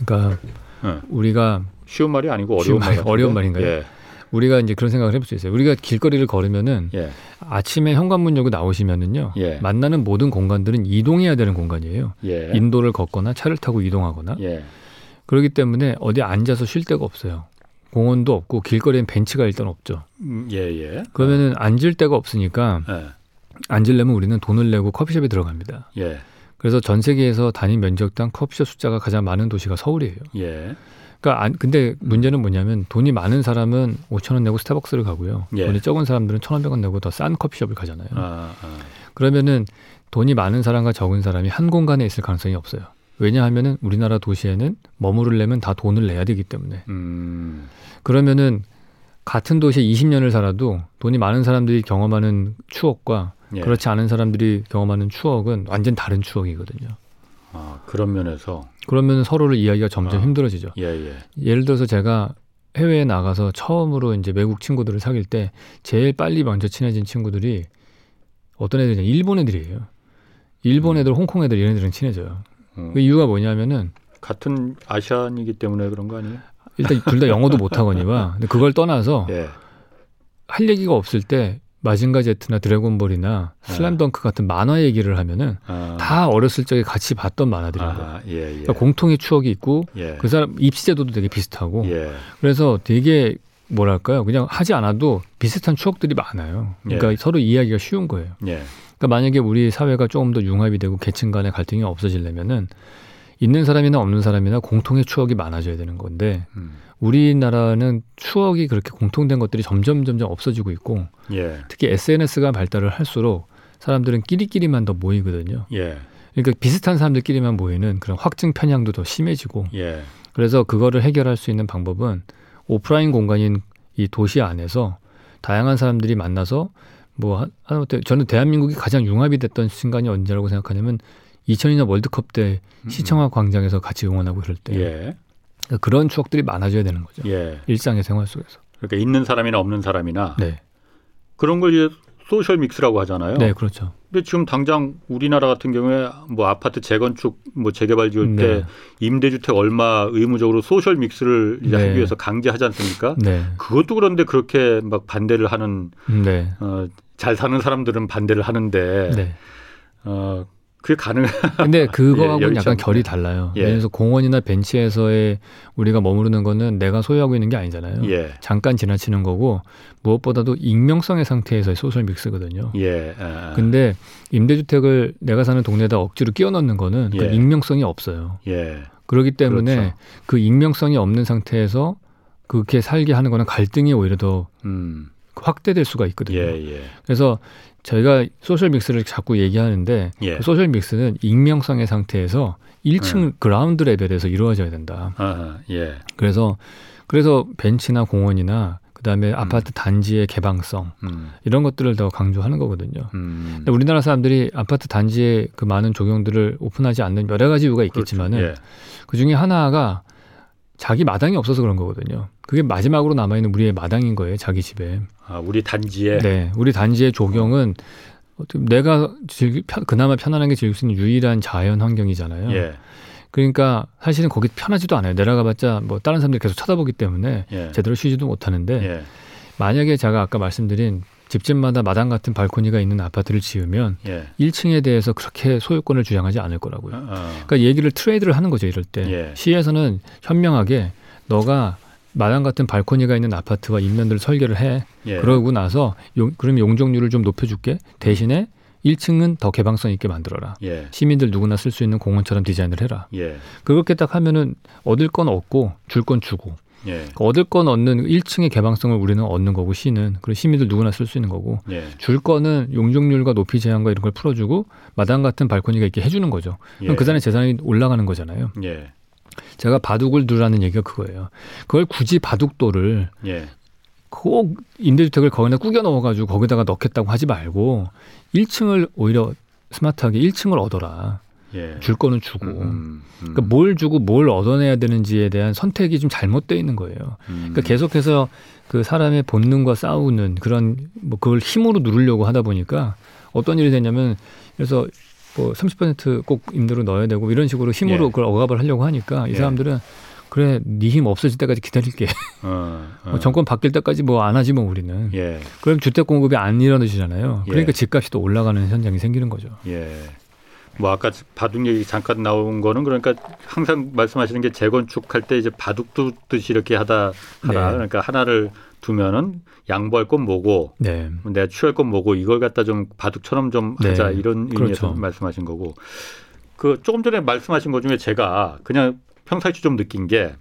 그러니까 예. 우리가 쉬운 말이 아니고 어려운 말. 어려운 말인가요? 예. 우리가 이제 그런 생각을 해볼 수 있어요. 우리가 길거리를 걸으면은 예. 아침에 현관문 열고 나오시면은요 예. 만나는 모든 공간들은 이동해야 되는 공간이에요. 예. 인도를 걷거나 차를 타고 이동하거나 예. 그렇기 때문에 어디 앉아서 쉴 데가 없어요. 공원도 없고 길거리엔 벤치가 일단 없죠. 음, 예, 예. 그러면은 앉을 데가 없으니까 예. 앉으려면 우리는 돈을 내고 커피숍에 들어갑니다. 예. 그래서 전 세계에서 단위 면적당 커피숍 숫자가 가장 많은 도시가 서울이에요. 예. 그러니까 안, 근데 문제는 뭐냐면 돈이 많은 사람은 5천 원 내고 스타벅스를 가고요. 예. 돈이 적은 사람들은 1,500원 내고 더 싼 커피숍을 가잖아요. 아, 아. 그러면은 돈이 많은 사람과 적은 사람이 한 공간에 있을 가능성이 없어요. 왜냐하면은 우리나라 도시에는 머무르려면 다 돈을 내야 되기 때문에. 음. 그러면은 같은 도시에 20년을 살아도 돈이 많은 사람들이 경험하는 추억과 예. 그렇지 않은 사람들이 경험하는 추억은 완전 다른 추억이거든요. 아, 그런 면에서 그러면 서로를 이야기가 점점 아. 힘들어지죠. 예, 예. 예를 들어서 제가 해외에 나가서 처음으로 이제 외국 친구들을 사귈 때 제일 빨리 먼저 친해진 친구들이 어떤 애들이냐 일본 애들이에요. 일본 음. 애들, 홍콩 애들 이런 애들은 친해져요. 어, 그 이유가 뭐냐면은 같은 아시안이기 때문에 그런 거 아니에요? 일단 둘 다 영어도 못 하거니와 근데 그걸 떠나서 예. 할 얘기가 없을 때 마징가 제트나 드래곤볼이나 네. 슬램덩크 같은 만화 얘기를 하면은 아. 다 어렸을 적에 같이 봤던 만화들인 거예요. 아, 예, 예. 그러니까 공통의 추억이 있고 예. 그 사람 입시 제도도 되게 비슷하고 예. 그래서 되게 뭐랄까요 그냥 하지 않아도 비슷한 추억들이 많아요. 그러니까 예. 서로 이해하기가 쉬운 거예요. 예. 그러니까 만약에 우리 사회가 조금 더 융합이 되고 계층 간의 갈등이 없어지려면은 있는 사람이나 없는 사람이나 공통의 추억이 많아져야 되는 건데 음. 우리나라는 추억이 그렇게 공통된 것들이 점점 점점 없어지고 있고 예. 특히 SNS가 발달을 할수록 사람들은 끼리끼리만 더 모이거든요. 예. 그러니까 비슷한 사람들끼리만 모이는 그런 확증 편향도 더 심해지고 예. 그래서 그거를 해결할 수 있는 방법은 오프라인 공간인 이 도시 안에서 다양한 사람들이 만나서 뭐 하- 하다못해 저는 대한민국이 가장 융합이 됐던 순간이 언제라고 생각하냐면 2002년 월드컵 때 시청학 광장에서 같이 응원하고 그럴 때 음. 예. 그러니까 그런 추억들이 많아져야 되는 거죠. 예. 일상의 생활 속에서. 그러니까 있는 사람이나 없는 사람이나 네, 그런 걸 이제 소셜 믹스라고 하잖아요. 네 그렇죠. 근데 지금 당장 우리나라 같은 경우에 뭐 아파트 재건축 뭐 재개발 지을 때 네. 임대주택 얼마 의무적으로 social mix를 이제 네. 하기 위해서 강제하지 않습니까? 네. 그것도 그런데 그렇게 막 반대를 하는 네. 어, 잘 사는 사람들은 반대를 하는데 네. 어, 그게 가능? 근데 그거하고는 여의치 약간. 결이 달라요. 예. 예를 들어서 공원이나 벤치에서의 우리가 머무르는 거는 내가 소유하고 있는 게 아니잖아요. 예, 잠깐 지나치는 거고 무엇보다도 익명성의 상태에서의 social mix거든요. 예. 아, 근데 임대주택을 내가 사는 동네에다 억지로 끼워 넣는 거는 그 예. 익명성이 없어요. 예, 그렇기 때문에 그렇죠. 그 익명성이 없는 상태에서 그렇게 살게 하는 거는 갈등이 오히려 더 음, 확대될 수가 있거든요. 예, 예, 그래서 저희가 social mix를 자꾸 얘기하는데 예. 그 social mix는 익명성의 상태에서 1층 음. ground level에서 이루어져야 된다. 아, 예, 그래서 그래서 벤치나 공원이나 그다음에 아파트 단지의 개방성 음, 이런 것들을 더 강조하는 거거든요. 음, 근데 우리나라 사람들이 아파트 단지에 그 많은 조경들을 오픈하지 않는 여러 가지 이유가 있겠지만은 그렇죠. 예, 그 중에 하나가 자기 마당이 없어서 그런 거거든요. 그게 마지막으로 남아 있는 우리의 마당인 거예요, 자기 집에. 아, 우리 단지에 네, 우리 단지의 조경은 어떻게 내가 즐기, 편, 그나마 편안하게 즐길 수 있는 유일한 자연 환경이잖아요. 예, 그러니까 사실은 거기 편하지도 않아요. 내려가봤자 뭐 다른 사람들이 계속 쳐다보기 때문에 예, 제대로 쉬지도 못하는데 예, 만약에 제가 아까 말씀드린 집집마다 마당 같은 발코니가 있는 아파트를 지으면 예, 1층에 대해서 그렇게 소유권을 주장하지 않을 거라고요. 어, 어, 그러니까 얘기를 트레이드를 하는 거죠 이럴 때. 예. 시에서는 현명하게 너가 마당 같은 발코니가 있는 아파트와 인면들을 설계를 해. 예, 그러고 나서 용, 그럼 용적률을 좀 높여줄게. 대신에 1층은 더 개방성 있게 만들어라. 예, 시민들 누구나 쓸 수 있는 공원처럼 디자인을 해라. 예, 그렇게 딱 하면은 얻을 건 얻고 줄 건 주고 예, 그 얻을 건 얻는 1층의 개방성을 우리는 얻는 거고 시는. 그리고 시민들 누구나 쓸 수 있는 거고. 예, 줄 거는 용적률과 높이 제한과 이런 걸 풀어주고 마당 같은 발코니가 있게 해주는 거죠. 그럼 예. 그 사람의 재산이 올라가는 거잖아요. 예, 제가 바둑을 두라는 얘기가 그거예요. 그걸 굳이 바둑돌을 예, 꼭 임대주택을 거기다 꾸겨 넣어가지고 거기다가 넣겠다고 하지 말고 1층을 오히려 스마트하게 1층을 얻어라. 예. 줄 거는 주고. 음, 음, 그러니까 뭘 주고 뭘 얻어내야 되는지에 대한 선택이 좀 잘못돼 있는 거예요. 음, 그러니까 계속해서 그 사람의 본능과 싸우는 그런 뭐 그걸 힘으로 누르려고 하다 보니까 어떤 일이 되냐면 그래서 뭐 30%꼭 임대로 넣어야 되고 이런 식으로 힘으로 예. 그걸 억압을 하려고 하니까 이 예. 사람들은 그래 네 힘 없어질 때까지 기다릴게 어, 어, 뭐 정권 바뀔 때까지 뭐 안 하지 뭐 우리는 예, 그럼 주택 공급이 안 일어나지잖아요 예. 그러니까 집값이 또 올라가는 현상이 생기는 거죠 예. 뭐 아까 바둑 얘기 잠깐 나온 거는 그러니까 항상 말씀하시는 게 재건축할 때 이제 바둑 두듯이 이렇게 하다 하라 네. 그러니까 하나를 두면은 양보할 건 뭐고 네 내가 취할 건 뭐고 이걸 갖다 좀 바둑처럼 좀 네. 하자 이런 의미에서 그렇죠. 말씀하신 거고 그 조금 전에 말씀하신 것 중에 제가 그냥 평상시 좀 느낀 게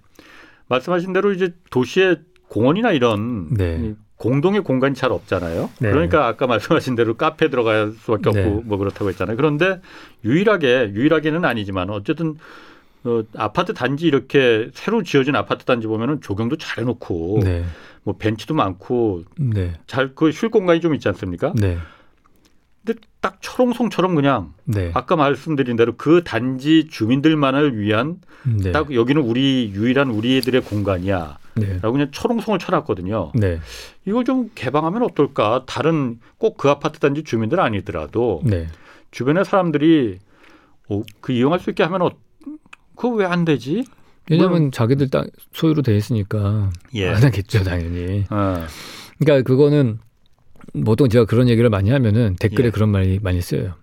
말씀하신 대로 이제 도시에 공원이나 이런 네. 이 공동의 공간이 잘 없잖아요. 네. 그러니까 아까 말씀하신 대로 카페 들어갈 수밖에 없고 네. 뭐 그렇다고 했잖아요. 그런데 유일하게 유일하게는 아니지만 어쨌든 어, 아파트 단지 이렇게 새로 지어진 아파트 단지 보면은 조경도 잘 해놓고 네. 뭐 벤치도 많고 네. 잘그 쉴 공간이 좀 있지 않습니까? 네. 근데 딱 철옹성처럼 그냥 네. 아까 말씀드린 대로 그 단지 주민들만을 위한 네. 딱 여기는 우리 유일한 우리들의 공간이야 라고 네. 그냥 철옹성을 쳐놨거든요. 네. 이걸 좀 개방하면 어떨까? 다른 꼭 그 아파트 단지 주민들 아니더라도 네. 주변의 사람들이 어, 그 이용할 수 있게 하면 어, 그거 왜 안 되지? 왜냐하면 자기들 땅 소유로 돼 있으니까 예. 안 하겠죠 당연히. 어, 그러니까 그거는 보통 제가 그런 얘기를 많이 하면은 댓글에 예. 그런 말이 많이 쓰여요.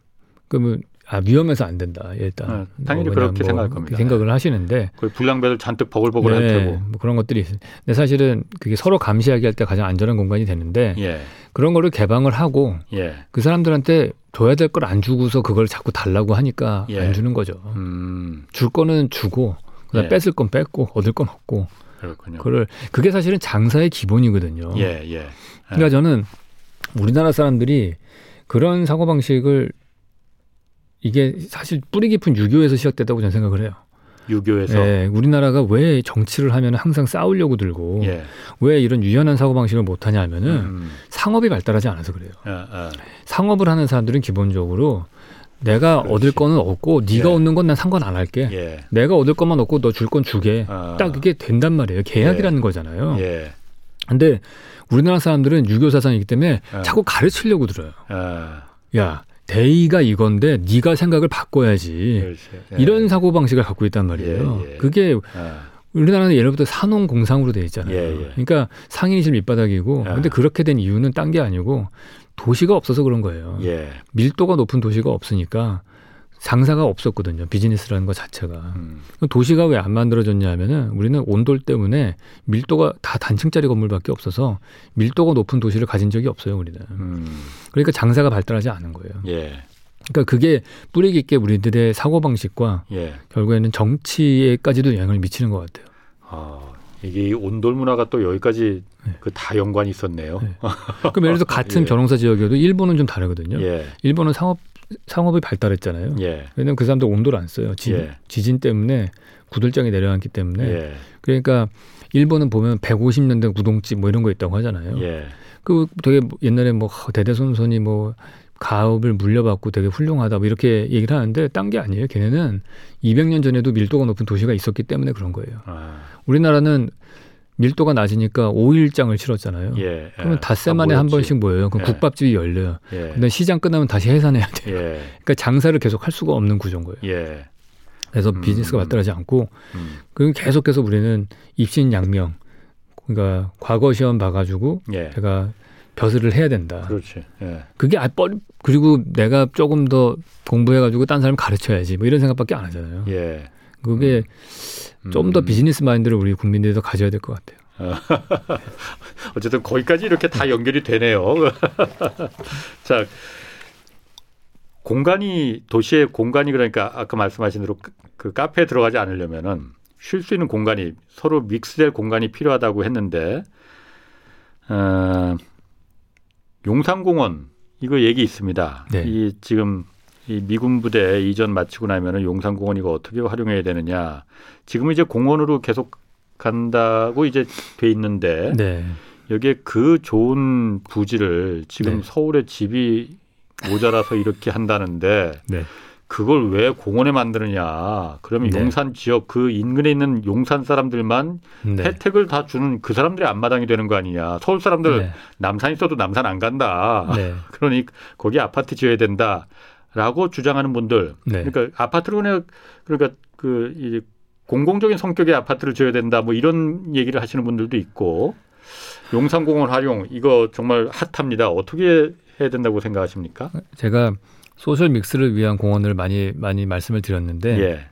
그러면 아 위험해서 안 된다 일단. 어, 당연히 뭐 그렇게 생각할 그렇게 겁니다. 생각을 하시는데 그 불량배들 잔뜩 버글버글 할 테고. 뭐 그런 것들이 있어요. 근데 사실은 그게 서로 감시하기 할때 가장 안전한 공간이 되는데 예, 그런 거를 개방을 하고 예, 그 사람들한테 줘야 될 걸 안 주고서 그걸 자꾸 달라고 하니까 예. 안 주는 거죠. 음, 줄 거는 주고 그다음 예. 뺏을 건 뺏고 얻을 건 얻고 그렇군요. 그걸 그게 사실은 장사의 기본이거든요. 예, 예, 그러니까 저는 우리나라 사람들이 그런 사고 방식을 이게 사실 뿌리 깊은 유교에서 시작됐다고 저는 생각을 해요. 유교에서 예, 우리나라가 왜 정치를 하면 항상 싸우려고 들고 예, 왜 이런 유연한 사고 방식을 못 하냐 하면은 음, 상업이 발달하지 않아서 그래요. 어, 어, 상업을 하는 사람들은 기본적으로 내가 그렇지. 얻을 거는 얻고 네가 예. 얻는 건 난 상관 안 할게. 예, 내가 얻을 것만 얻고 너 줄 건 주게. 어, 딱 이게 된단 말이에요. 계약이라는 거잖아요. 예, 근데 우리나라 사람들은 유교 사상이기 때문에 어. 자꾸 가르치려고 들어요. 어, 야, 대의가 이건데 네가 생각을 바꿔야지. 그렇지. 예. 이런 사고 방식을 갖고 있단 말이에요. 예, 예. 그게 아, 우리나라는 예로부터 산업 공상으로 돼 있잖아요. 예, 예. 그러니까 상인이 지금 밑바닥이고, 아. 근데 그렇게 된 이유는 딴 게 아니고 도시가 없어서 그런 거예요. 예. 밀도가 높은 도시가 없으니까 장사가 없었거든요. 비즈니스라는 것 자체가. 음. 도시가 왜 안 만들어졌냐 하면은 우리는 온돌 때문에 밀도가 다 단층짜리 건물밖에 없어서 밀도가 높은 도시를 가진 적이 없어요, 우리는. 음. 그러니까 장사가 발달하지 않은 거예요. 예. 그러니까 그게 뿌리 깊게 우리들의 사고방식과 예. 결국에는 정치에까지도 영향을 미치는 것 같아요. 아, 이게 이 온돌 문화가 또 여기까지 네. 그다 연관이 있었네요. 네. 그럼 예를 들어서 같은 예. 벼농사 지역이어도 일본은 좀 다르거든요. 예. 일본은 상업 상업이 발달했잖아요. 예. 왜냐면 그 사람들 온도를 안 써요. 지, 예. 지진 때문에 구들장이 내려앉기 때문에. 예. 그러니까 일본은 보면 150년대 구동집 뭐 이런 거 있다고 하잖아요. 예. 그 되게 옛날에 뭐 대대손손이 뭐 가업을 물려받고 되게 훌륭하다 뭐 이렇게 얘기를 하는데 딴 게 아니에요. 걔네는 200년 전에도 밀도가 높은 도시가 있었기 때문에 그런 거예요. 아, 우리나라는 밀도가 낮으니까 5일장을 치렀잖아요. 예. 그러면 예. 닷새 아, 만에 한 뭐였지? 번씩 모여요. 그럼 예. 국밥집이 열려요. 예. 근데 시장 끝나면 다시 해산해야 돼요. 예. 그러니까 장사를 계속 할 수가 없는 구조인 거예요. 예. 그래서 음. 비즈니스가 발달하지 않고 음. 그럼 계속해서 우리는 입신양명 그러니까 과거 시험 봐가지고 예. 제가 벼슬을 해야 된다. 그렇지. 예. 그게 아 뻔. 그리고 내가 조금 더 공부해가지고 딴 사람 가르쳐야지. 뭐 이런 생각밖에 안 하잖아요. 예. 그게 좀더 음. 비즈니스 마인드를 우리 국민들이 더 가져야 될 것 같아요. 어쨌든 거기까지 이렇게 다 연결이 되네요. 자, 공간이 도시의 공간이 그러니까 아까 말씀하신 대로 그- 그 카페에 들어가지 않으려면은 쉴 수 있는 공간이 서로 믹스될 공간이 필요하다고 했는데 어, 용산공원 이거 얘기 있습니다. 네. 이 지금 이 미군 부대 이전 마치고 나면은 용산공원 이거 어떻게 활용해야 되느냐. 지금 이제 공원으로 계속 간다고 이제 돼 있는데 네. 여기에 그 좋은 부지를 지금 네. 서울에 집이 모자라서 이렇게 한다는데 네. 그걸 왜 공원에 만드느냐? 그러면 네. 용산 지역 그 인근에 있는 용산 사람들만 네. 혜택을 다 주는 그 사람들이 앞마당이 되는 거 아니냐? 서울 사람들 네. 남산 있어도 남산 안 간다. 네. 그러니 거기 아파트 지어야 된다 라고 주장하는 분들. 네. 그러니까 아파트를 그냥 그러니까 그이 공공적인 성격의 아파트를 지어야 된다 뭐 이런 얘기를 하시는 분들도 있고 용산공원 활용 이거 정말 핫합니다. 어떻게 해야 된다고 생각하십니까? 제가 소셜 믹스를 위한 공원을 많이 많이 말씀을 드렸는데 예,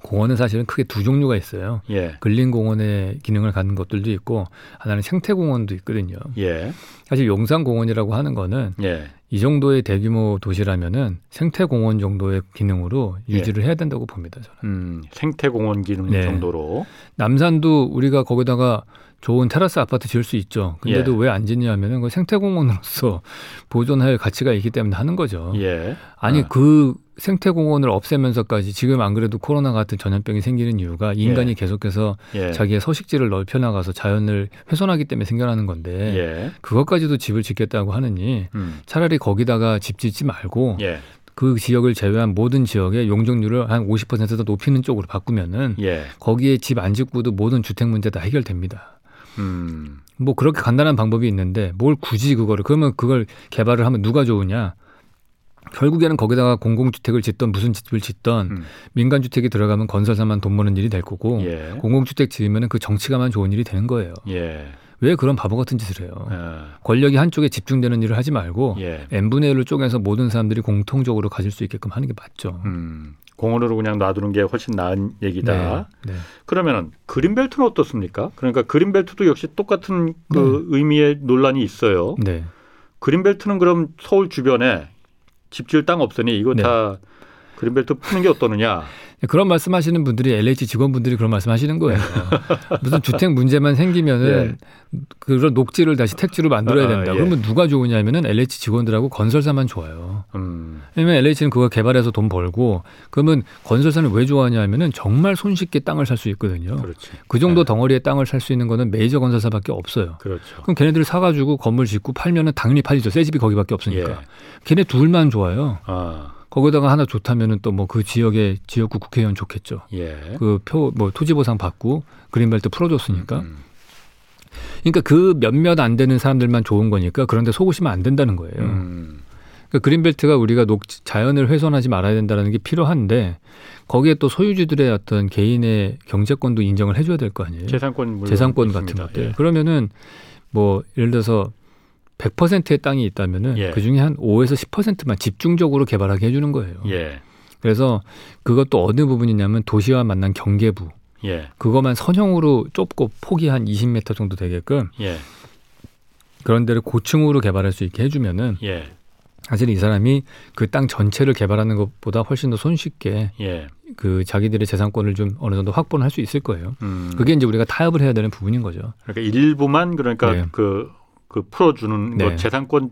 공원은 사실은 크게 두 종류가 있어요. 예, 근린 공원의 기능을 갖는 것들도 있고 하나는 생태 공원도 있거든요. 예, 사실 용산 공원이라고 하는 거는 예, 이 정도의 대규모 도시라면은 생태 공원 정도의 기능으로 유지를 해야 된다고 봅니다. 저는. 음, 생태공원 기능 네. 정도로 남산도 우리가 거기다가 좋은 테라스 아파트 지을 수 있죠. 근데도 예. 왜안 짓냐 하면은 그 생태공원으로서 보존할 가치가 있기 때문에 하는 거죠. 예, 아니 아. 그 생태공원을 없애면서까지 지금 안 그래도 코로나 같은 전염병이 생기는 이유가 인간이 계속해서 예, 자기의 서식지를 넓혀 나가서 자연을 훼손하기 때문에 생겨나는 건데 예, 그것까지도 집을 짓겠다고 하느니 음, 차라리 거기다가 집 짓지 말고 예, 그 지역을 제외한 모든 지역의 용적률을 한 50%더 높이는 쪽으로 바꾸면은 예, 거기에 집 안 짓고도 모든 주택 문제 다 해결됩니다. 음, 뭐 그렇게 간단한 방법이 있는데 뭘 굳이 그거를 그러면 그걸 개발을 하면 누가 좋으냐? 결국에는 거기다가 공공주택을 짓던 무슨 집을 짓던 음. 민간주택이 들어가면 건설사만 돈 버는 일이 될 거고 예, 공공주택 지으면 그 정치가만 좋은 일이 되는 거예요. 예, 왜 그런 바보 같은 짓을 해요? 어, 권력이 한쪽에 집중되는 일을 하지 말고 예, n분의 1을 쪼개서 모든 사람들이 공통적으로 가질 수 있게끔 하는 게 맞죠. 음, 공원으로 그냥 놔두는 게 훨씬 나은 얘기다. 네. 네. 그러면은 그린벨트는 어떻습니까? 그러니까 그린벨트도 역시 똑같은 그 의미의 논란이 있어요. 네. 그린벨트는 그럼 서울 주변에 집 지을 땅 없으니 이거 네. 다 그린벨트 푸는 게 어떠느냐? 그런 말씀하시는 분들이 LH 직원분들이 그런 말씀하시는 거예요. 무슨 주택 문제만 생기면은 그런 녹지를 다시 택지로 만들어야 아, 된다. 예. 그러면 누가 좋으냐면은 LH 직원들하고 건설사만 좋아요. 음, 왜냐면 LH는 그거 개발해서 돈 벌고 그러면 건설사는 왜 좋아하냐면은 정말 손쉽게 땅을 살 수 있거든요. 그렇지. 그 정도 네. 덩어리의 땅을 살 수 있는 거는 메이저 건설사밖에 없어요. 그렇죠. 그럼 걔네들 사가지고 건물 짓고 팔면은 당연히 팔리죠. 새 집이 거기밖에 없으니까. 예. 걔네 둘만 좋아요. 아, 거기다가 하나 좋다면은 또 뭐 그 지역의 지역구 국회의원 좋겠죠. 예. 그표 뭐 토지 보상 받고 그린벨트 풀어줬으니까. 음, 그러니까 그 몇몇 안 되는 사람들만 좋은 거니까 그런데 속으시면 안 된다는 거예요. 음, 그 그린벨트가 우리가 녹 자연을 훼손하지 말아야 된다는 게 필요한데 거기에 또 소유주들의 어떤 개인의 경제권도 인정을 해줘야 될 거 아니에요. 재산권 재산권 있습니다. 같은 것들. 예. 그러면은 뭐 예를 들어서 100%의 땅이 있다면은 예. 그 중에 한 5에서 10%만 집중적으로 개발하게 해주는 거예요. 예. 그래서 그것도 어느 부분이냐면 도시와 만난 경계부 예. 그것만 선형으로 좁고 폭이 한 20m 정도 되게끔 예. 그런 데를 고층으로 개발할 수 있게 해주면은 예. 사실 이 사람이 그 땅 전체를 개발하는 것보다 훨씬 더 손쉽게 예. 그 자기들의 재산권을 좀 어느 정도 확보는 할 수 있을 거예요. 음. 그게 이제 우리가 타협을 해야 되는 부분인 거죠. 그러니까 일부만 그러니까 네. 그, 그 풀어주는 네. 거 재산권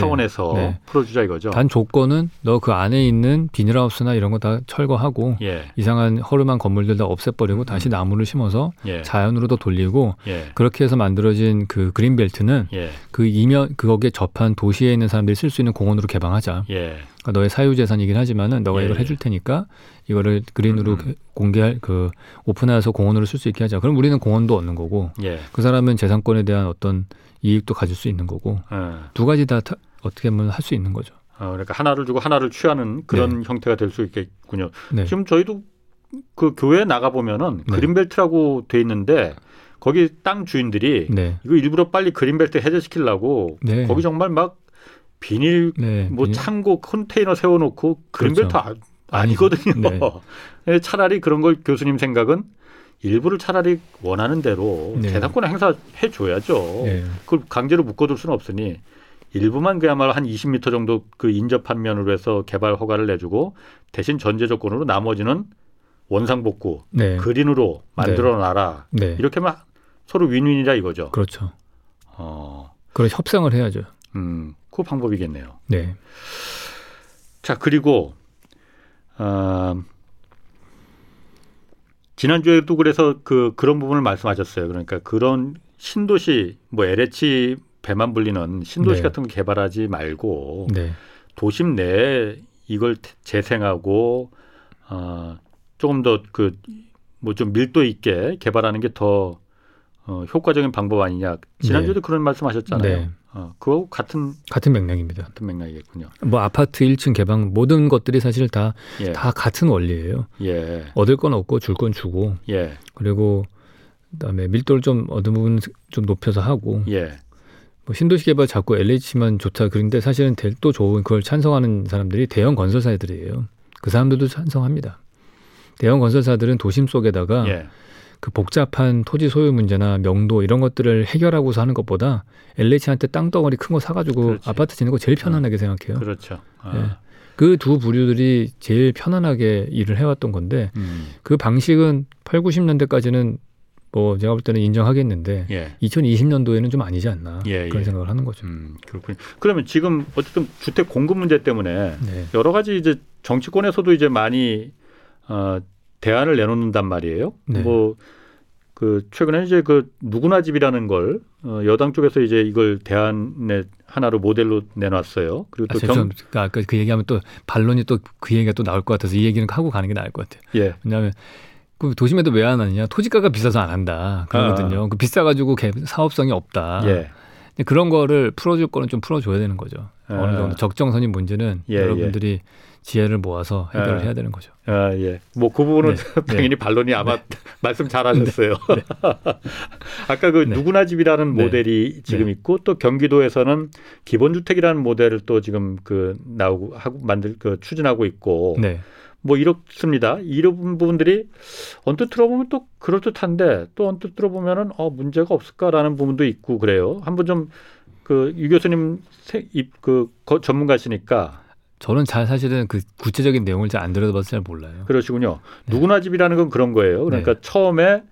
차원에서 네. 풀어주자 이거죠. 단 조건은 너 그 안에 있는 비닐하우스나 이런 거 다 철거하고 예. 이상한 허름한 건물들 다 없애버리고 다시 나무를 심어서 예. 자연으로 더 돌리고 예. 그렇게 해서 만들어진 그 그린벨트는 예. 그 이면 그거기에 접한 도시에 있는 사람들이 쓸 수 있는 공원으로 개방하자. 예. 그러니까 너의 사유 재산이긴 하지만은 너가 예, 이걸 예. 해줄 테니까 이거를 그린으로 음. 공개할 그 오픈해서 공원으로 쓸 수 있게 하자. 그럼 우리는 공원도 얻는 거고 예. 그 사람은 재산권에 대한 어떤 이익도 가질 수 있는 거고 어. 두 가지 다 타- 어떻게 보면 할 수 있는 거죠. 어, 그러니까 하나를 주고 하나를 취하는 그런 형태가 될 수 있겠군요. 네. 지금 저희도 그 교회 나가 보면은 네. 그린벨트라고 돼 있는데 거기 땅 주인들이 네. 이거 일부러 빨리 그린벨트 해제시키려고 네. 거기 정말 막 비닐 네. 뭐 비닐- 창고 컨테이너 세워놓고 그린벨트 그렇죠. 아, 아니거든요. 예, 차라리 그런 걸 교수님 생각은 일부를 차라리 원하는 대로 네. 재산권 행사해 줘야죠. 네. 그걸 강제로 묶어둘 수는 없으니 일부만 그야말로 한 20m 정도 그 인접한 면으로 해서 개발 허가를 내주고 대신 전제 조건으로 나머지는 원상복구 네. 그린으로 만들어 놔라 네. 이렇게 하면 서로 윈윈이라 이거죠. 그렇죠. 어, 그런 협상을 해야죠. 음, 그 방법이겠네요. 네. 자 그리고 어, 지난주에도 그래서 그 그런 부분을 말씀하셨어요. 그러니까 그런 신도시 뭐 LH 배만 불리는 신도시 네. 같은 거 개발하지 말고 네. 도심 내에 이걸 태- 재생하고 어, 조금 더 그 뭐 좀 밀도 있게 개발하는 게더 어, 효과적인 방법 아니냐. 지난주에도 그런 말씀하셨잖아요. 네. 어, 그거 같은 같은 맥락입니다. 같은 맥락이겠군요. 뭐 아파트 1층 개방 모든 것들이 사실 다다 예, 같은 원리예요. 예, 얻을 건 얻고 줄 건 주고 예, 그리고 그다음에 밀도를 좀 어느 부분 좀 높여서 하고 예, 뭐 신도시 개발 자꾸 LH만 좋다 그런데 사실은 될또 좋은 그걸 찬성하는 사람들이 대형 건설사들이에요. 그 사람들도 찬성합니다. 대형 건설사들은 도심 속에다가 예, 그 복잡한 토지 소유 문제나 명도 이런 것들을 해결하고서 하는 것보다 LH한테 땅덩어리 큰 거 사가지고 그렇지. 아파트 짓는 거 제일 편안하게 생각해요. 그렇죠. 아, 예. 그두 부류들이 제일 편안하게 일을 해왔던 건데 음, 그 방식은 8, 90년대까지는 뭐 제가 볼 때는 인정하겠는데 예, 2020년도에는 좀 아니지 않나 예, 그런 예. 생각을 하는 거죠. 음, 그렇군요. 그러면 지금 어쨌든 주택 공급 문제 때문에 네. 여러 가지 이제 정치권에서도 이제 많이 어, 대안을 내놓는단 말이에요. 네. 뭐그 최근에 이제 그 누구나 집이라는 걸 어, 여당 쪽에서 이제 이걸 대안의 하나로 모델로 내놨어요. 그리고 아, 또 저, 경, 그 아까 그 얘기하면 또 반론이 또 그 얘기가 또 나올 것 같아서 이 얘기는 하고 가는 게 나을 것 같아요. 예, 왜냐하면 그 도심에도 왜 안 하느냐? 토지가가 비싸서 안 한다. 그러거든요. 그 비싸가지고 개- 사업성이 없다. 아. 예, 근데 그런 거를 풀어줄 거는 좀 풀어줘야 되는 거죠. 아. 어느 정도 적정선인 문제는 예, 여러분들이 지혜를 모아서 해결을 아. 해야 되는 거죠. 아, 예. 뭐 그 부분은 네, 당연히 반론이 아마 말씀 잘하셨어요. 아까 그 네. 누구나 집이라는 네. 모델이 지금 네. 있고 또 경기도에서는 기본주택이라는 모델을 또 지금 그 나오고 하고 만들 그 추진하고 있고 네. 뭐 이렇습니다. 이런 부분들이 언뜻 들어보면 또 그럴 듯한데 또 언뜻 들어보면은 어 문제가 없을까라는 부분도 있고 그래요. 한번 좀 그 유 교수님 세- 입- 그 거- 전문가시니까 저는 잘 사실은 그 구체적인 내용을 잘 안 들여다봐서 잘 몰라요. 그러시군요. 네. 누구나 집이라는 건 그런 거예요. 그러니까 처음에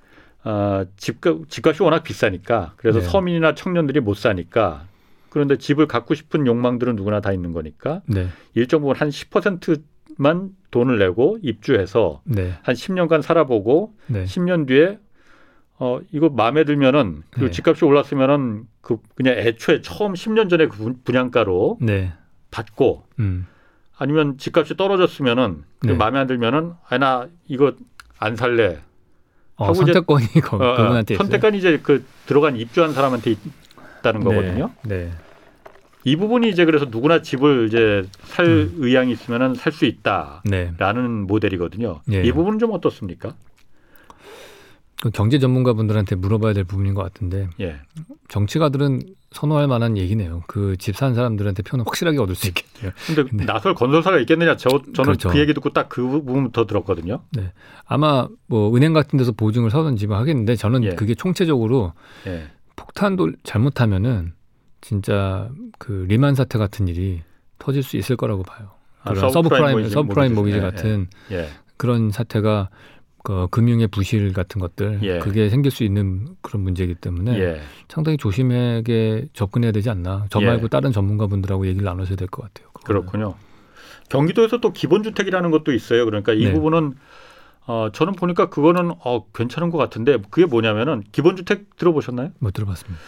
어, 집값 집값이 워낙 비싸니까 그래서 네. 서민이나 청년들이 못 사니까 그런데 집을 갖고 싶은 욕망들은 누구나 다 있는 거니까 네. 일정 부분 한 10%만 돈을 내고 입주해서 네. 한 10년간 살아보고 네. 10년 뒤에 어 이거 마음에 들면은 그리고 네. 집값이 올랐으면은 그 그냥 애초에 처음 10년 전에 그 분- 분양가로 네. 받고 음. 아니면 집값이 떨어졌으면은 그 네. 마음에 안 들면은 아나 이거 안 살래. 어, 하고 이제- 선택권이 거, 어, 어, 그분한테 있어요. 선택권이 이제 그 들어간 입주한 사람한테 있다는 거거든요. 네. 네. 이 부분이 이제 그래서 누구나 집을 이제 살 음. 의향이 있으면은 살 수 있다라는 네. 모델이거든요. 예. 이 부분은 좀 어떻습니까? 그 경제 전문가분들한테 물어봐야 될 부분인 것 같은데 예. 정치가들은 선호할 만한 얘기네요. 그 집 산 사람들한테 표는 확실하게 얻을 수 있겠네요. 근데 네. 나설 건설사가 있겠느냐? 저 저는 그렇죠. 그 얘기 듣고 딱 그 부분부터 들었거든요. 아마 뭐 은행 같은 데서 보증을 사든지 뭐 하겠는데 저는 예. 그게 총체적으로 예. 폭탄도 잘못하면은 진짜 그 리만 사태 같은 일이 터질 수 있을 거라고 봐요. 아, subprime subprime mortgage 예, 같은 예. 그런 사태가 그 금융의 부실 같은 것들 예. 그게 생길 수 있는 그런 문제이기 때문에 예. 상당히 조심하게 접근해야 되지 않나. 저 예. 말고 다른 전문가분들하고 얘기를 나누셔야 될 것 같아요. 그거는. 그렇군요. 경기도에서 또 기본주택이라는 것도 있어요. 그러니까 이 네. 부분은 어, 저는 보니까 그거는 어, 괜찮은 것 같은데 그게 뭐냐면은 기본주택 들어보셨나요? 못 들어봤습니다.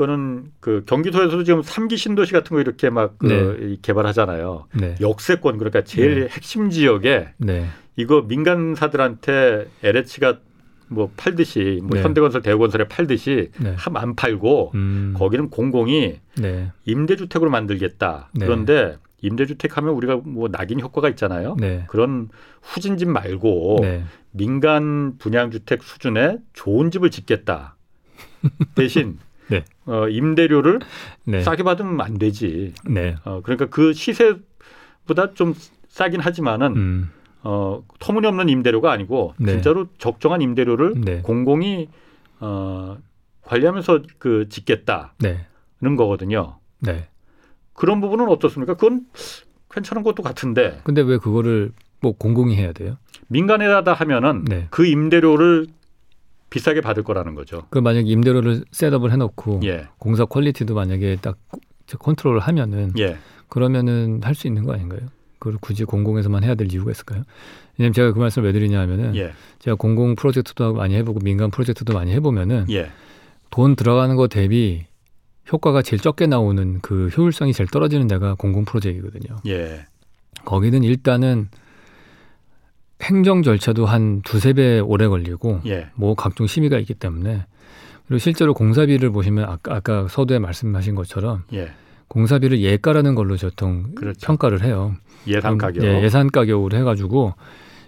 그거는 그 경기도에서도 지금 삼기 신도시 같은 거 이렇게 막 그 네. 이 개발하잖아요. 네. 역세권 그러니까 제일 네. 핵심 지역에 네. 이거 민간사들한테 LH가 뭐 팔듯이 뭐 네. 현대건설, 대우건설에 팔듯이 네. 함안 팔고 음. 거기는 공공이 네. 임대주택으로 만들겠다. 네. 그런데 임대주택 하면 우리가 뭐 낙인 효과가 있잖아요. 네. 그런 후진 집 말고 네. 민간 분양주택 수준의 좋은 집을 짓겠다. 대신 네. 어, 임대료를 네. 싸게 받으면 안 되지. 네. 어, 그러니까 그 시세보다 좀 싸긴 하지만은 음. 어, 터무니없는 임대료가 아니고 네. 진짜로 적정한 임대료를 네. 공공이 어, 관리하면서 그 짓겠다는 네. 거거든요. 네. 그런 부분은 어떻습니까? 그건 괜찮은 것도 같은데 근데 왜 그거를 뭐 공공이 해야 돼요? 민간에다 하면은 네. 그 임대료를 비싸게 받을 거라는 거죠. 그 만약에 임대료를 setup을 해놓고 예, 공사 quality도 만약에 딱 컨트롤을 하면은 예, 그러면은 할 수 있는 거 아닌가요? 그걸 굳이 공공에서만 해야 될 이유가 있을까요? 왜냐면 제가 그 말씀을 왜 드리냐 하면은 예, 제가 공공 프로젝트도 많이 해보고 민간 프로젝트도 많이 해보면은 예, 돈 들어가는 거 대비 효과가 제일 적게 나오는 그 효율성이 제일 떨어지는 데가 공공 프로젝트거든요. 예, 거기는 일단은 행정 절차도 한 두세 배 오래 걸리고 예, 뭐 각종 심의가 있기 때문에 그리고 실제로 공사비를 보시면 아까, 아까 서두에 말씀하신 것처럼 예. 공사비를 예가라는 걸로 보통 그렇죠. 평가를 해요. 예산 가격. 예, 예산 가격으로 해가지고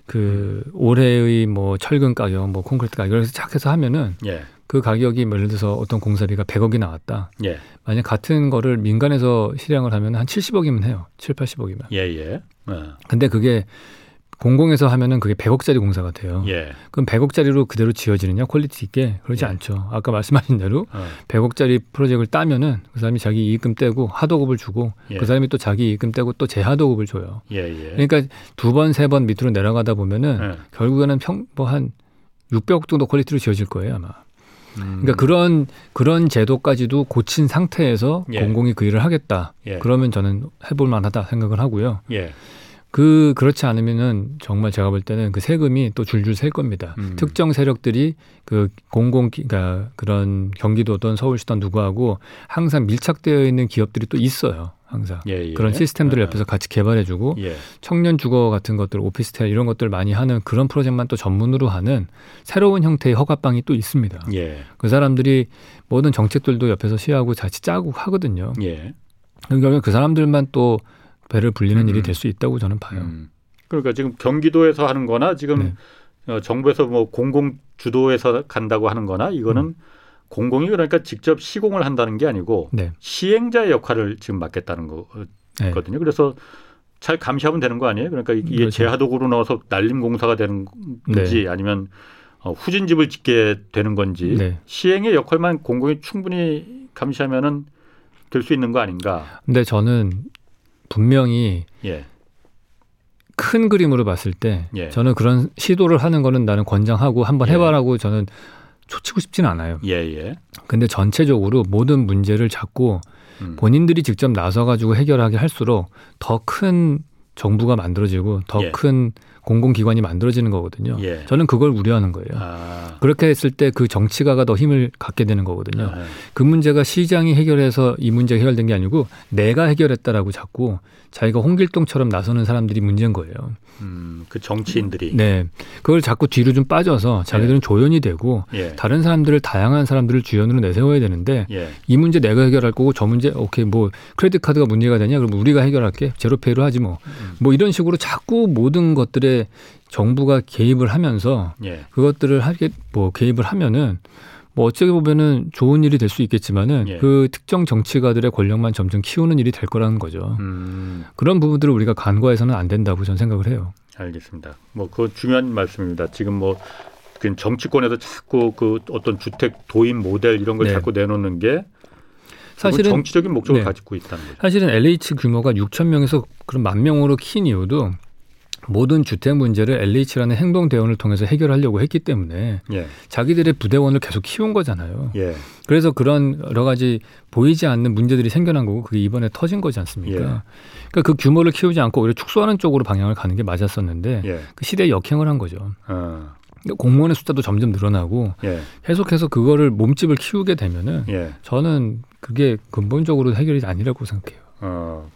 그 올해의 뭐 철근 가격, 뭐 콘크리트 가격 이렇게 착해서 하면은 예, 그 가격이 뭐 예를 들어서 어떤 공사비가 100억이 나왔다. 예, 만약 같은 거를 민간에서 실행을 하면 한 70억이면 해요. 7, 80억이면. 예, 예, 어, 근데 그게 공공에서 하면은 그게 100억짜리 공사가 돼요. 예, 그럼 100억짜리로 그대로 지어지느냐 quality 있게 그러지 예. 않죠. 아까 말씀하신 대로 어, 100억짜리 프로젝트를 따면은 그 사람이 자기 이익금 떼고 하도급을 주고 예. 그 사람이 또 자기 이익금 떼고 또 재하도급을 줘요. 예, 예. 그러니까 두 번 세 번 밑으로 내려가다 보면은 예. 결국에는 평뭐한 600억 정도 퀄리티로 지어질 거예요 아마. 음, 그러니까 그런 그런 제도까지도 고친 상태에서 예. 공공이 그 일을 하겠다. 예, 그러면 저는 해볼 만하다 생각을 하고요. 예, 그 그렇지 않으면은 정말 제가 볼 때는 그 세금이 또 줄줄 셀 겁니다. 음. 특정 세력들이 그 공공 기- 그러니까 그런 경기도든 서울시든 누구하고 항상 밀착되어 있는 기업들이 또 있어요. 항상 예, 예. 그런 시스템들을 어, 옆에서 같이 개발해주고 예, 청년 주거 같은 것들 오피스텔 이런 것들 많이 하는 그런 프로젝트만 또 전문으로 하는 새로운 형태의 허가방이 또 있습니다. 예, 그 사람들이 모든 정책들도 옆에서 시하고 같이 짜고 하거든요. 예. 그러면 그 사람들만 또 배를 불리는 음. 일이 될 수 있다고 저는 봐요. 음. 그러니까 지금 경기도에서 하는 거나 지금 네. 어, 정부에서 뭐 공공 주도해서 간다고 하는 거나 이거는 음. 공공이 그러니까 직접 시공을 한다는 게 아니고 네. 시행자의 역할을 지금 맡겠다는 네. 거거든요. 그래서 잘 감시하면 되는 거 아니에요? 그러니까 이게 그렇죠. 재하도구로 넣어서 날림 공사가 되는 건지 아니면 어, 후진집을 짓게 되는 건지 네. 시행의 역할만 공공이 충분히 감시하면은 될 수 있는 거 아닌가? 근데 저는 분명히 예, 큰 그림으로 봤을 때 예. 저는 그런 시도를 하는 거는 나는 권장하고 한번 예. 해봐라고 저는 초치고 싶지는 않아요. 예, 예. 근데 전체적으로 모든 문제를 잡고 음. 본인들이 직접 나서 가지고 해결하게 할수록 더 큰 정부가 만들어지고 더 예. 큰 공공기관이 만들어지는 거거든요. 예. 저는 그걸 우려하는 거예요. 아. 그렇게 했을 때 그 정치가가 더 힘을 갖게 되는 거거든요. 아. 그 문제가 시장이 해결해서 이 문제가 해결된 게 아니고 내가 해결했다라고 자꾸 자기가 홍길동처럼 나서는 사람들이 문제인 거예요. 음, 그 정치인들이. 네. 그걸 자꾸 뒤로 좀 빠져서 자기들은 조연이 되고 예. 다른 사람들을 다양한 사람들을 주연으로 내세워야 되는데 예. 이 문제 내가 해결할 거고 저 문제 오케이 뭐 크레딧 카드가 문제가 되냐 그럼 우리가 해결할게 제로페이로 하지 뭐뭐 이런 식으로 자꾸 모든 것들에 정부가 개입을 하면서 예. 그것들을 하게 뭐 개입을 하면은 뭐 어떻게 보면은 좋은 일이 될 수 있겠지만은 예. 그 특정 정치가들의 권력만 점점 키우는 일이 될 거라는 거죠. 음, 그런 부분들을 우리가 간과해서는 안 된다고 저는 생각을 해요. 알겠습니다. 뭐그 중요한 말씀입니다. 지금 뭐그 정치권에서 자꾸 그 어떤 주택 도입 모델 이런 걸 네. 자꾸 내놓는 게 사실은 정치적인 목적을 네. 가지고 있다는 거죠. 사실은 LH 규모가 6천 명에서 그런 만 명으로 킨 이유도 모든 주택 문제를 LH라는 행동 대원을 통해서 해결하려고 했기 때문에 예. 자기들의 부대원을 계속 키운 거잖아요. 예. 그래서 그런 여러 가지 보이지 않는 문제들이 생겨난 거고 그게 이번에 터진 거지 않습니까? 예. 그러니까 그 규모를 키우지 않고 오히려 축소하는 쪽으로 방향을 가는 게 맞았었는데 예. 그 시대에 역행을 한 거죠. 어. 그러니까 공무원의 숫자도 점점 늘어나고 예. 계속해서 그거를 몸집을 키우게 되면은 예. 저는 그게 근본적으로 해결이 아니라고 생각해요. 어.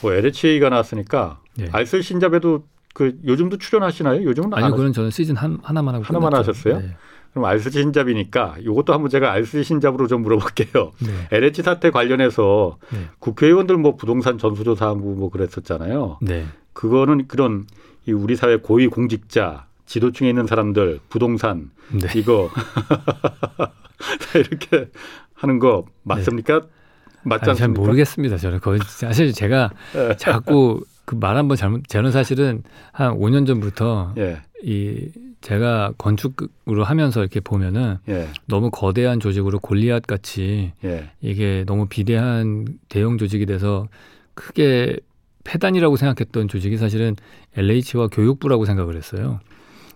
뭐 LH가 나왔으니까 예. 알쓸 신잡에도 그 요즘도 출연하시나요? 요즘은 안 아니요, 그건 저는 시즌 한, 하나만 하고 하나만 끝났죠. 하셨어요? 네. 그럼 알쓸 신잡이니까 이것도 한번 제가 알쓸 신잡으로 좀 물어볼게요. 네. LH 사태 관련해서 네. 국회의원들 뭐 부동산 전수조사하고 뭐 그랬었잖아요. 네. 그거는 그런 이 우리 사회 고위 공직자 지도층에 있는 사람들 부동산 네. 이거 이렇게 하는 거 맞습니까? 맞지 아니, 잘 않습니까? 모르겠습니다. 저는 거의 사실 제가 예. 자꾸 그 말 한번 잘못 저는 사실은 한 5년 전부터 예, 이 제가 건축으로 하면서 이렇게 보면은 예, 너무 거대한 조직으로 골리앗 같이 예, 이게 너무 비대한 대형 조직이 돼서 크게 폐단이라고 생각했던 조직이 사실은 LH와 교육부라고 생각을 했어요.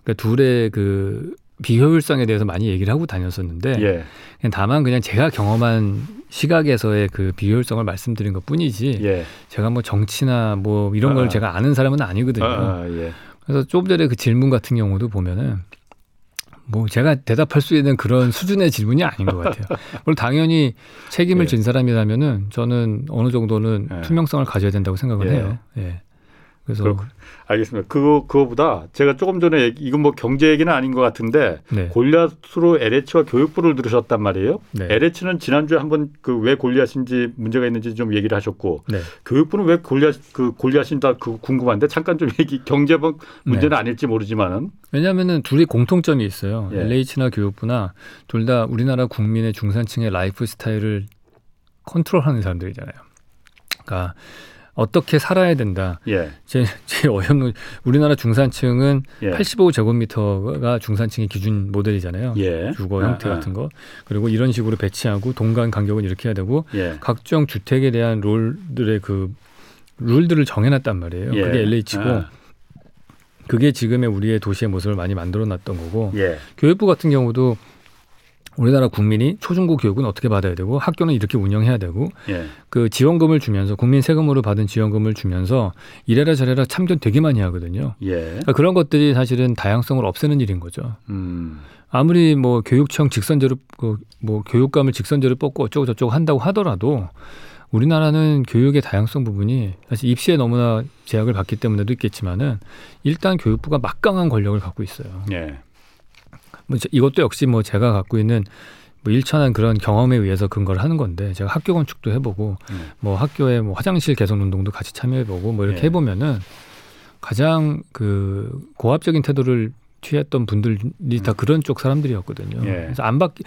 그러니까 둘의 그 비효율성에 대해서 많이 얘기를 하고 다녔었는데 예, 다만 그냥 제가 경험한 시각에서의 그 비효율성을 말씀드린 것 뿐이지 예. 제가 뭐 정치나 뭐 이런 걸 아. 제가 아는 사람은 아니거든요. 아, 아, 예. 그래서 조금 전에 그 질문 같은 경우도 보면은 뭐 제가 대답할 수 있는 그런 수준의 질문이 아닌 것 같아요. 물론 당연히 책임을 예. 진 사람이라면은 저는 어느 정도는 예. 투명성을 가져야 된다고 생각을 예. 해요. 예. 그래서 그렇군요. 알겠습니다. 그거 그거보다 제가 조금 전에 얘기, 이건 뭐 경제 얘기는 아닌 것 같은데 네. 골리앗으로 LH와 교육부를 들으셨단 말이에요. 네. LH는 지난주에 한번 그 왜 골리앗인지 문제가 있는지 좀 얘기를 하셨고 네. 교육부는 왜 골리앗 그 골리앗인다 그 궁금한데 잠깐 좀 얘기 경제적 문제는 네. 아닐지 모르지만은 왜냐하면은 둘이 공통점이 있어요. 예. LH나 교육부나 둘 다 우리나라 국민의 중산층의 라이프 스타일을 컨트롤하는 사람들이잖아요. 그러니까 어떻게 살아야 된다. 예, 제, 제 어렵는 우리나라 중산층은 예, 85제곱미터가 중산층의 기준 모델이잖아요. 예, 주거 아, 형태 아. 같은 거. 그리고 이런 식으로 배치하고 동간 간격은 이렇게 해야 되고 예, 각종 주택에 대한 롤들의 그 룰들을 정해놨단 말이에요. 예. 그게 LH고 아. 그게 지금의 우리의 도시의 모습을 많이 만들어놨던 거고 예, 교육부 같은 경우도 우리나라 국민이 초중고 교육은 어떻게 받아야 되고 학교는 이렇게 운영해야 되고 예, 그 지원금을 주면서 국민 세금으로 받은 지원금을 주면서 이래라 저래라 참견 되게 많이 하거든요. 예, 그러니까 그런 것들이 사실은 다양성을 없애는 일인 거죠. 음, 아무리 뭐 교육청 직선제로 그뭐 교육감을 직선제로 뽑고 어쩌고 저쩌고 한다고 하더라도 우리나라는 교육의 다양성 부분이 사실 입시에 너무나 제약을 받기 때문에도 있겠지만은 일단 교육부가 막강한 권력을 갖고 있어요. 예, 뭐 제- 이것도 역시 뭐 제가 갖고 있는 뭐 일천한 그런 경험에 의해서 근거를 하는 건데 제가 학교 건축도 해보고 음. 뭐 학교에 뭐 화장실 개선 운동도 같이 참여해보고 뭐 이렇게 예. 해보면은 가장 그 고압적인 태도를 취했던 분들이 다 그런 쪽 사람들이었거든요. 음. 예. 그래서 안 받기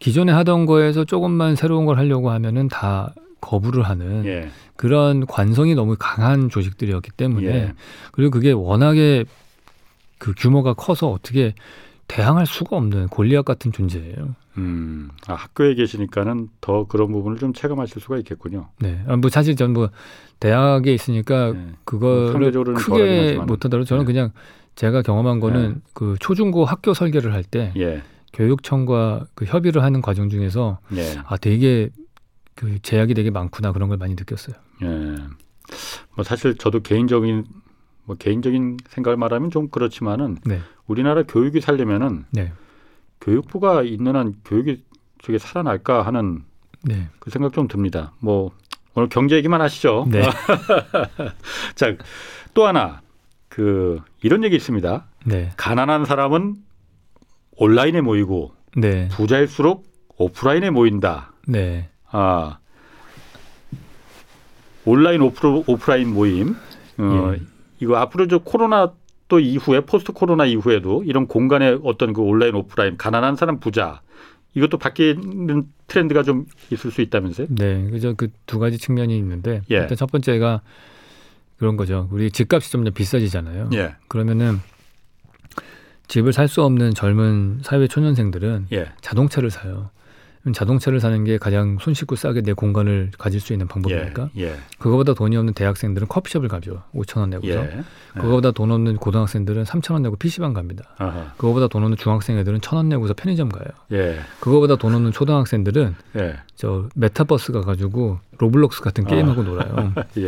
기존에 하던 거에서 조금만 새로운 걸 하려고 하면은 다 거부를 하는 예, 그런 관성이 너무 강한 조직들이었기 때문에 예. 그리고 그게 워낙에 그 규모가 커서 어떻게 대항할 수가 없는 골리앗 같은 존재예요. 음, 아, 학교에 계시니까는 더 그런 부분을 좀 체감하실 수가 있겠군요. 네. 아, 뭐 사실 전 뭐 대학에 있으니까 예. 뭐 그거를 크게. 못하더라도 저는 네. 그냥 제가 경험한 거는 네. 그 초중고 학교 설계를 할때 예, 교육청과 그 협의를 하는 과정 중에서 예. 아 되게 그 제약이 되게 많구나 그런 걸 많이 느꼈어요. 예. 뭐 사실 저도 개인적인 뭐 개인적인 생각을 말하면 좀 그렇지만은 네. 우리나라 교육이 살려면은 네. 교육부가 있는 한 교육이 저게 살아날까 하는 네. 그 생각 좀 듭니다. 뭐 오늘 경제 얘기만 하시죠. 네. 자, 또 하나 그 이런 얘기 있습니다. 네. 가난한 사람은 온라인에 모이고 네. 부자일수록 오프라인에 모인다. 네. 아 온라인 오프, 오프라인 모임. 어, 예. 이거 앞으로 저 코로나 또 이후에 포스트 코로나 이후에도 이런 공간의 어떤 그 온라인 오프라인 가난한 사람 부자 이것도 바뀌는 트렌드가 좀 있을 수 있다면서요? 네. 그저 그 두 가지 측면이 있는데 예. 일단 첫 번째가 그런 거죠. 우리 집값이 점점 비싸지잖아요. 예. 그러면은 집을 살 수 없는 젊은 사회 초년생들은 예. 자동차를 사요. 자동차를 사는 게 가장 손쉽고 싸게 내 공간을 가질 수 있는 방법이니까. 예. 그거보다 돈이 없는 대학생들은 커피숍을 가죠. 5천 원 내고서. 예. 그거보다 돈 없는 고등학생들은 3천 원 내고 PC방 갑니다. 아하. 그거보다 돈 없는 중학생 애들은 천 원 내고서 편의점 가요. 예. 그거보다 돈 없는 초등학생들은 예. 저 메타버스 가가지고 로블록스 같은 게임하고 놀아요.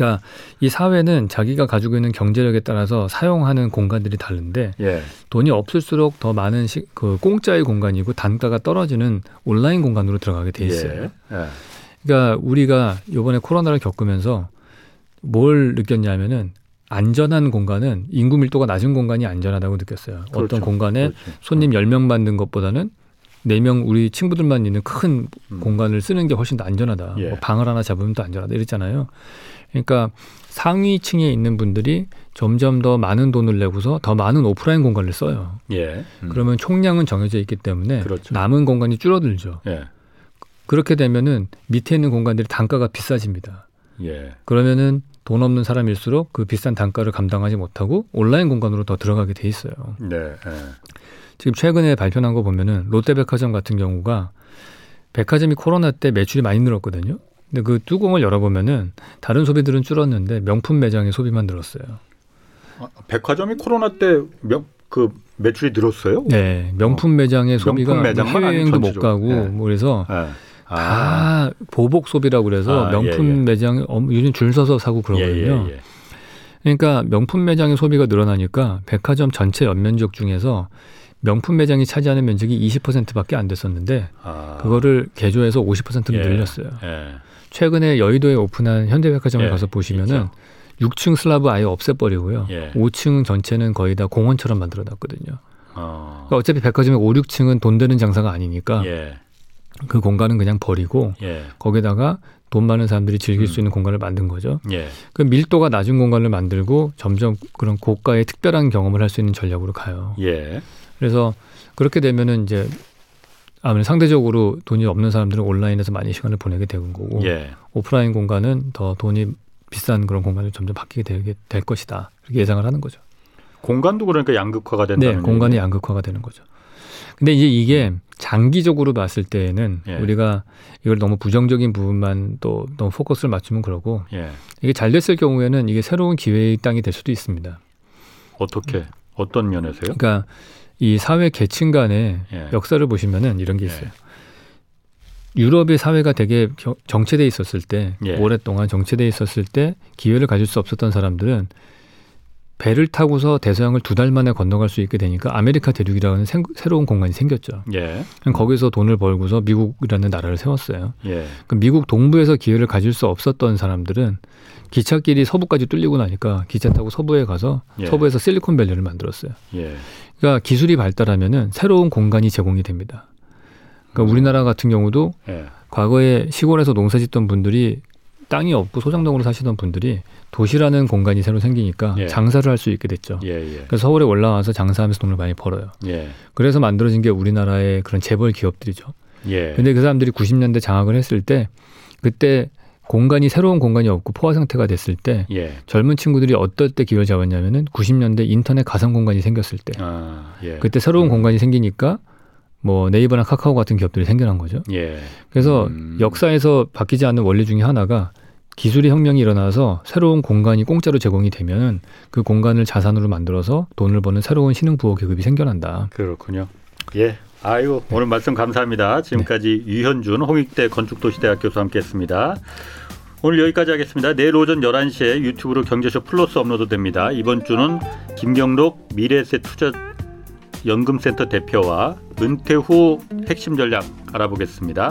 예. 그러니까 이 사회는 자기가 가지고 있는 경제력에 따라서 사용하는 공간들이 다른데 예. 돈이 없을수록 더 많은 시, 그 공짜의 공간이고 단가가 떨어지는 온라인 공간으로 들어가게 돼 있어요. 예. 예. 그러니까 우리가 이번에 코로나를 겪으면서 뭘 느꼈냐면은 안전한 공간은 인구 밀도가 낮은 공간이 안전하다고 느꼈어요. 그렇죠. 어떤 공간에 그렇지. 손님 10명 받는 것보다는 4명 우리 친구들만 있는 큰 음. 공간을 쓰는 게 훨씬 더 안전하다. 예. 뭐 방을 하나 잡으면 더 안전하다. 이랬잖아요. 그러니까 상위층에 있는 분들이 점점 더 많은 돈을 내고서 더 많은 오프라인 공간을 써요. 예. 음. 그러면 총량은 정해져 있기 때문에 그렇죠. 남은 공간이 줄어들죠. 예. 그렇게 되면은 밑에 있는 공간들이 단가가 비싸집니다. 예. 그러면은 돈 없는 사람일수록 그 비싼 단가를 감당하지 못하고 온라인 공간으로 더 들어가게 돼 있어요. 네. 예. 지금 최근에 발표난 거 보면은 롯데백화점 같은 경우가 백화점이 코로나 때 매출이 많이 늘었거든요. 근데 그 뚜껑을 열어보면은 다른 소비들은 줄었는데 명품 매장의 소비만 늘었어요. 아, 백화점이 코로나 때그 매출이 늘었어요? 네, 명품 매장의 소비가 명품 해외여행도 못. 가고 네. 뭐 그래서 예. 아. 다 보복 소비라고 그래서 아, 명품 예, 예. 매장 어, 요즘 줄 서서 사고 그러거든요. 예, 예, 예. 그러니까 명품 매장의 소비가 늘어나니까 백화점 전체 연면적 중에서 명품 매장이 차지하는 면적이 20%밖에 안 됐었는데 아. 그거를 개조해서 50%로 예. 늘렸어요. 예. 최근에 여의도에 오픈한 현대백화점을 예, 가서 보시면은 있죠. 6층 슬라브 아예 없애버리고요. 예. 5층 전체는 거의 다 공원처럼 만들어놨거든요. 어. 그러니까 어차피 백화점의 5, 6층은 돈 되는 장사가 아니니까 예. 그 공간은 그냥 버리고 예. 거기다가 돈 많은 사람들이 즐길 음. 수 있는 공간을 만든 거죠. 예. 그 밀도가 낮은 공간을 만들고 점점 그런 고가의 특별한 경험을 할 수 있는 전략으로 가요. 예. 그래서 그렇게 되면은 이제 아무래도 상대적으로 돈이 없는 사람들은 온라인에서 많이 시간을 보내게 되는 거고 예. 오프라인 공간은 더 돈이 비싼 그런 공간을 점점 바뀌게 되게 될 것이다. 그렇게 예상을 하는 거죠. 공간도 그러니까 양극화가 네, 된다는 공간이 얘기네요. 양극화가 되는 거죠. 근데 이제 이게 장기적으로 봤을 때에는 예. 우리가 이걸 너무 부정적인 부분만 또 너무 포커스를 맞추면 그러고 예. 이게 잘 됐을 경우에는 이게 새로운 기회의 땅이 될 수도 있습니다. 어떻게 어떤 면에서요? 그러니까 이 사회 계층 간의 예. 역사를 보시면은 이런 게 예. 있어요. 유럽의 사회가 되게 겨- 정체돼 있었을 때 예. 오랫동안 정체돼 있었을 때 기회를 가질 수 없었던 사람들은 배를 타고서 대서양을 두 달 만에 건너갈 수 있게 되니까 아메리카 대륙이라는 생- 새로운 공간이 생겼죠. 예. 거기서 돈을 벌고서 미국이라는 나라를 세웠어요. 예. 그럼 미국 동부에서 기회를 가질 수 없었던 사람들은 기찻길이 서부까지 뚫리고 나니까 기차 타고 서부에 가서 예. 서부에서 실리콘밸리를 만들었어요. 예. 그러니까 기술이 발달하면은 새로운 공간이 제공이 됩니다. 그러니까 우리나라 같은 경우도 예. 과거에 시골에서 농사 짓던 분들이 땅이 없고 소장동으로 사시던 분들이 도시라는 공간이 새로 생기니까 예. 장사를 할 수 있게 됐죠. 예. 예. 그래서 서울에 올라와서 장사하면서 돈을 많이 벌어요. 예. 그래서 만들어진 게 우리나라의 그런 재벌 기업들이죠. 예. 근데 그 사람들이 90년대 장악을 했을 때 그때 공간이 새로운 공간이 없고 포화 상태가 됐을 때 예. 젊은 친구들이 어떨 때 기회를 잡았냐면은 90년대 인터넷 가상 공간이 생겼을 때 아, 예. 그때 새로운 음. 공간이 생기니까 뭐 네이버나 카카오 같은 기업들이 생겨난 거죠. 예. 그래서 음. 역사에서 바뀌지 않는 원리 중에 하나가 기술의 혁명이 일어나서 새로운 공간이 공짜로 제공이 되면 그 공간을 자산으로 만들어서 돈을 버는 새로운 신흥 부호 계급이 생겨난다. 그렇군요. 예. 아유 오늘 말씀 감사합니다. 지금까지 네. 유현준 홍익대 건축도시대학 교수와 함께했습니다. 오늘 여기까지 하겠습니다. 내일 오전 11시에 유튜브로 경제쇼 플러스 업로드됩니다. 이번 주는 김경록 미래세 투자 연금센터 대표와 은퇴 후 핵심 전략 알아보겠습니다.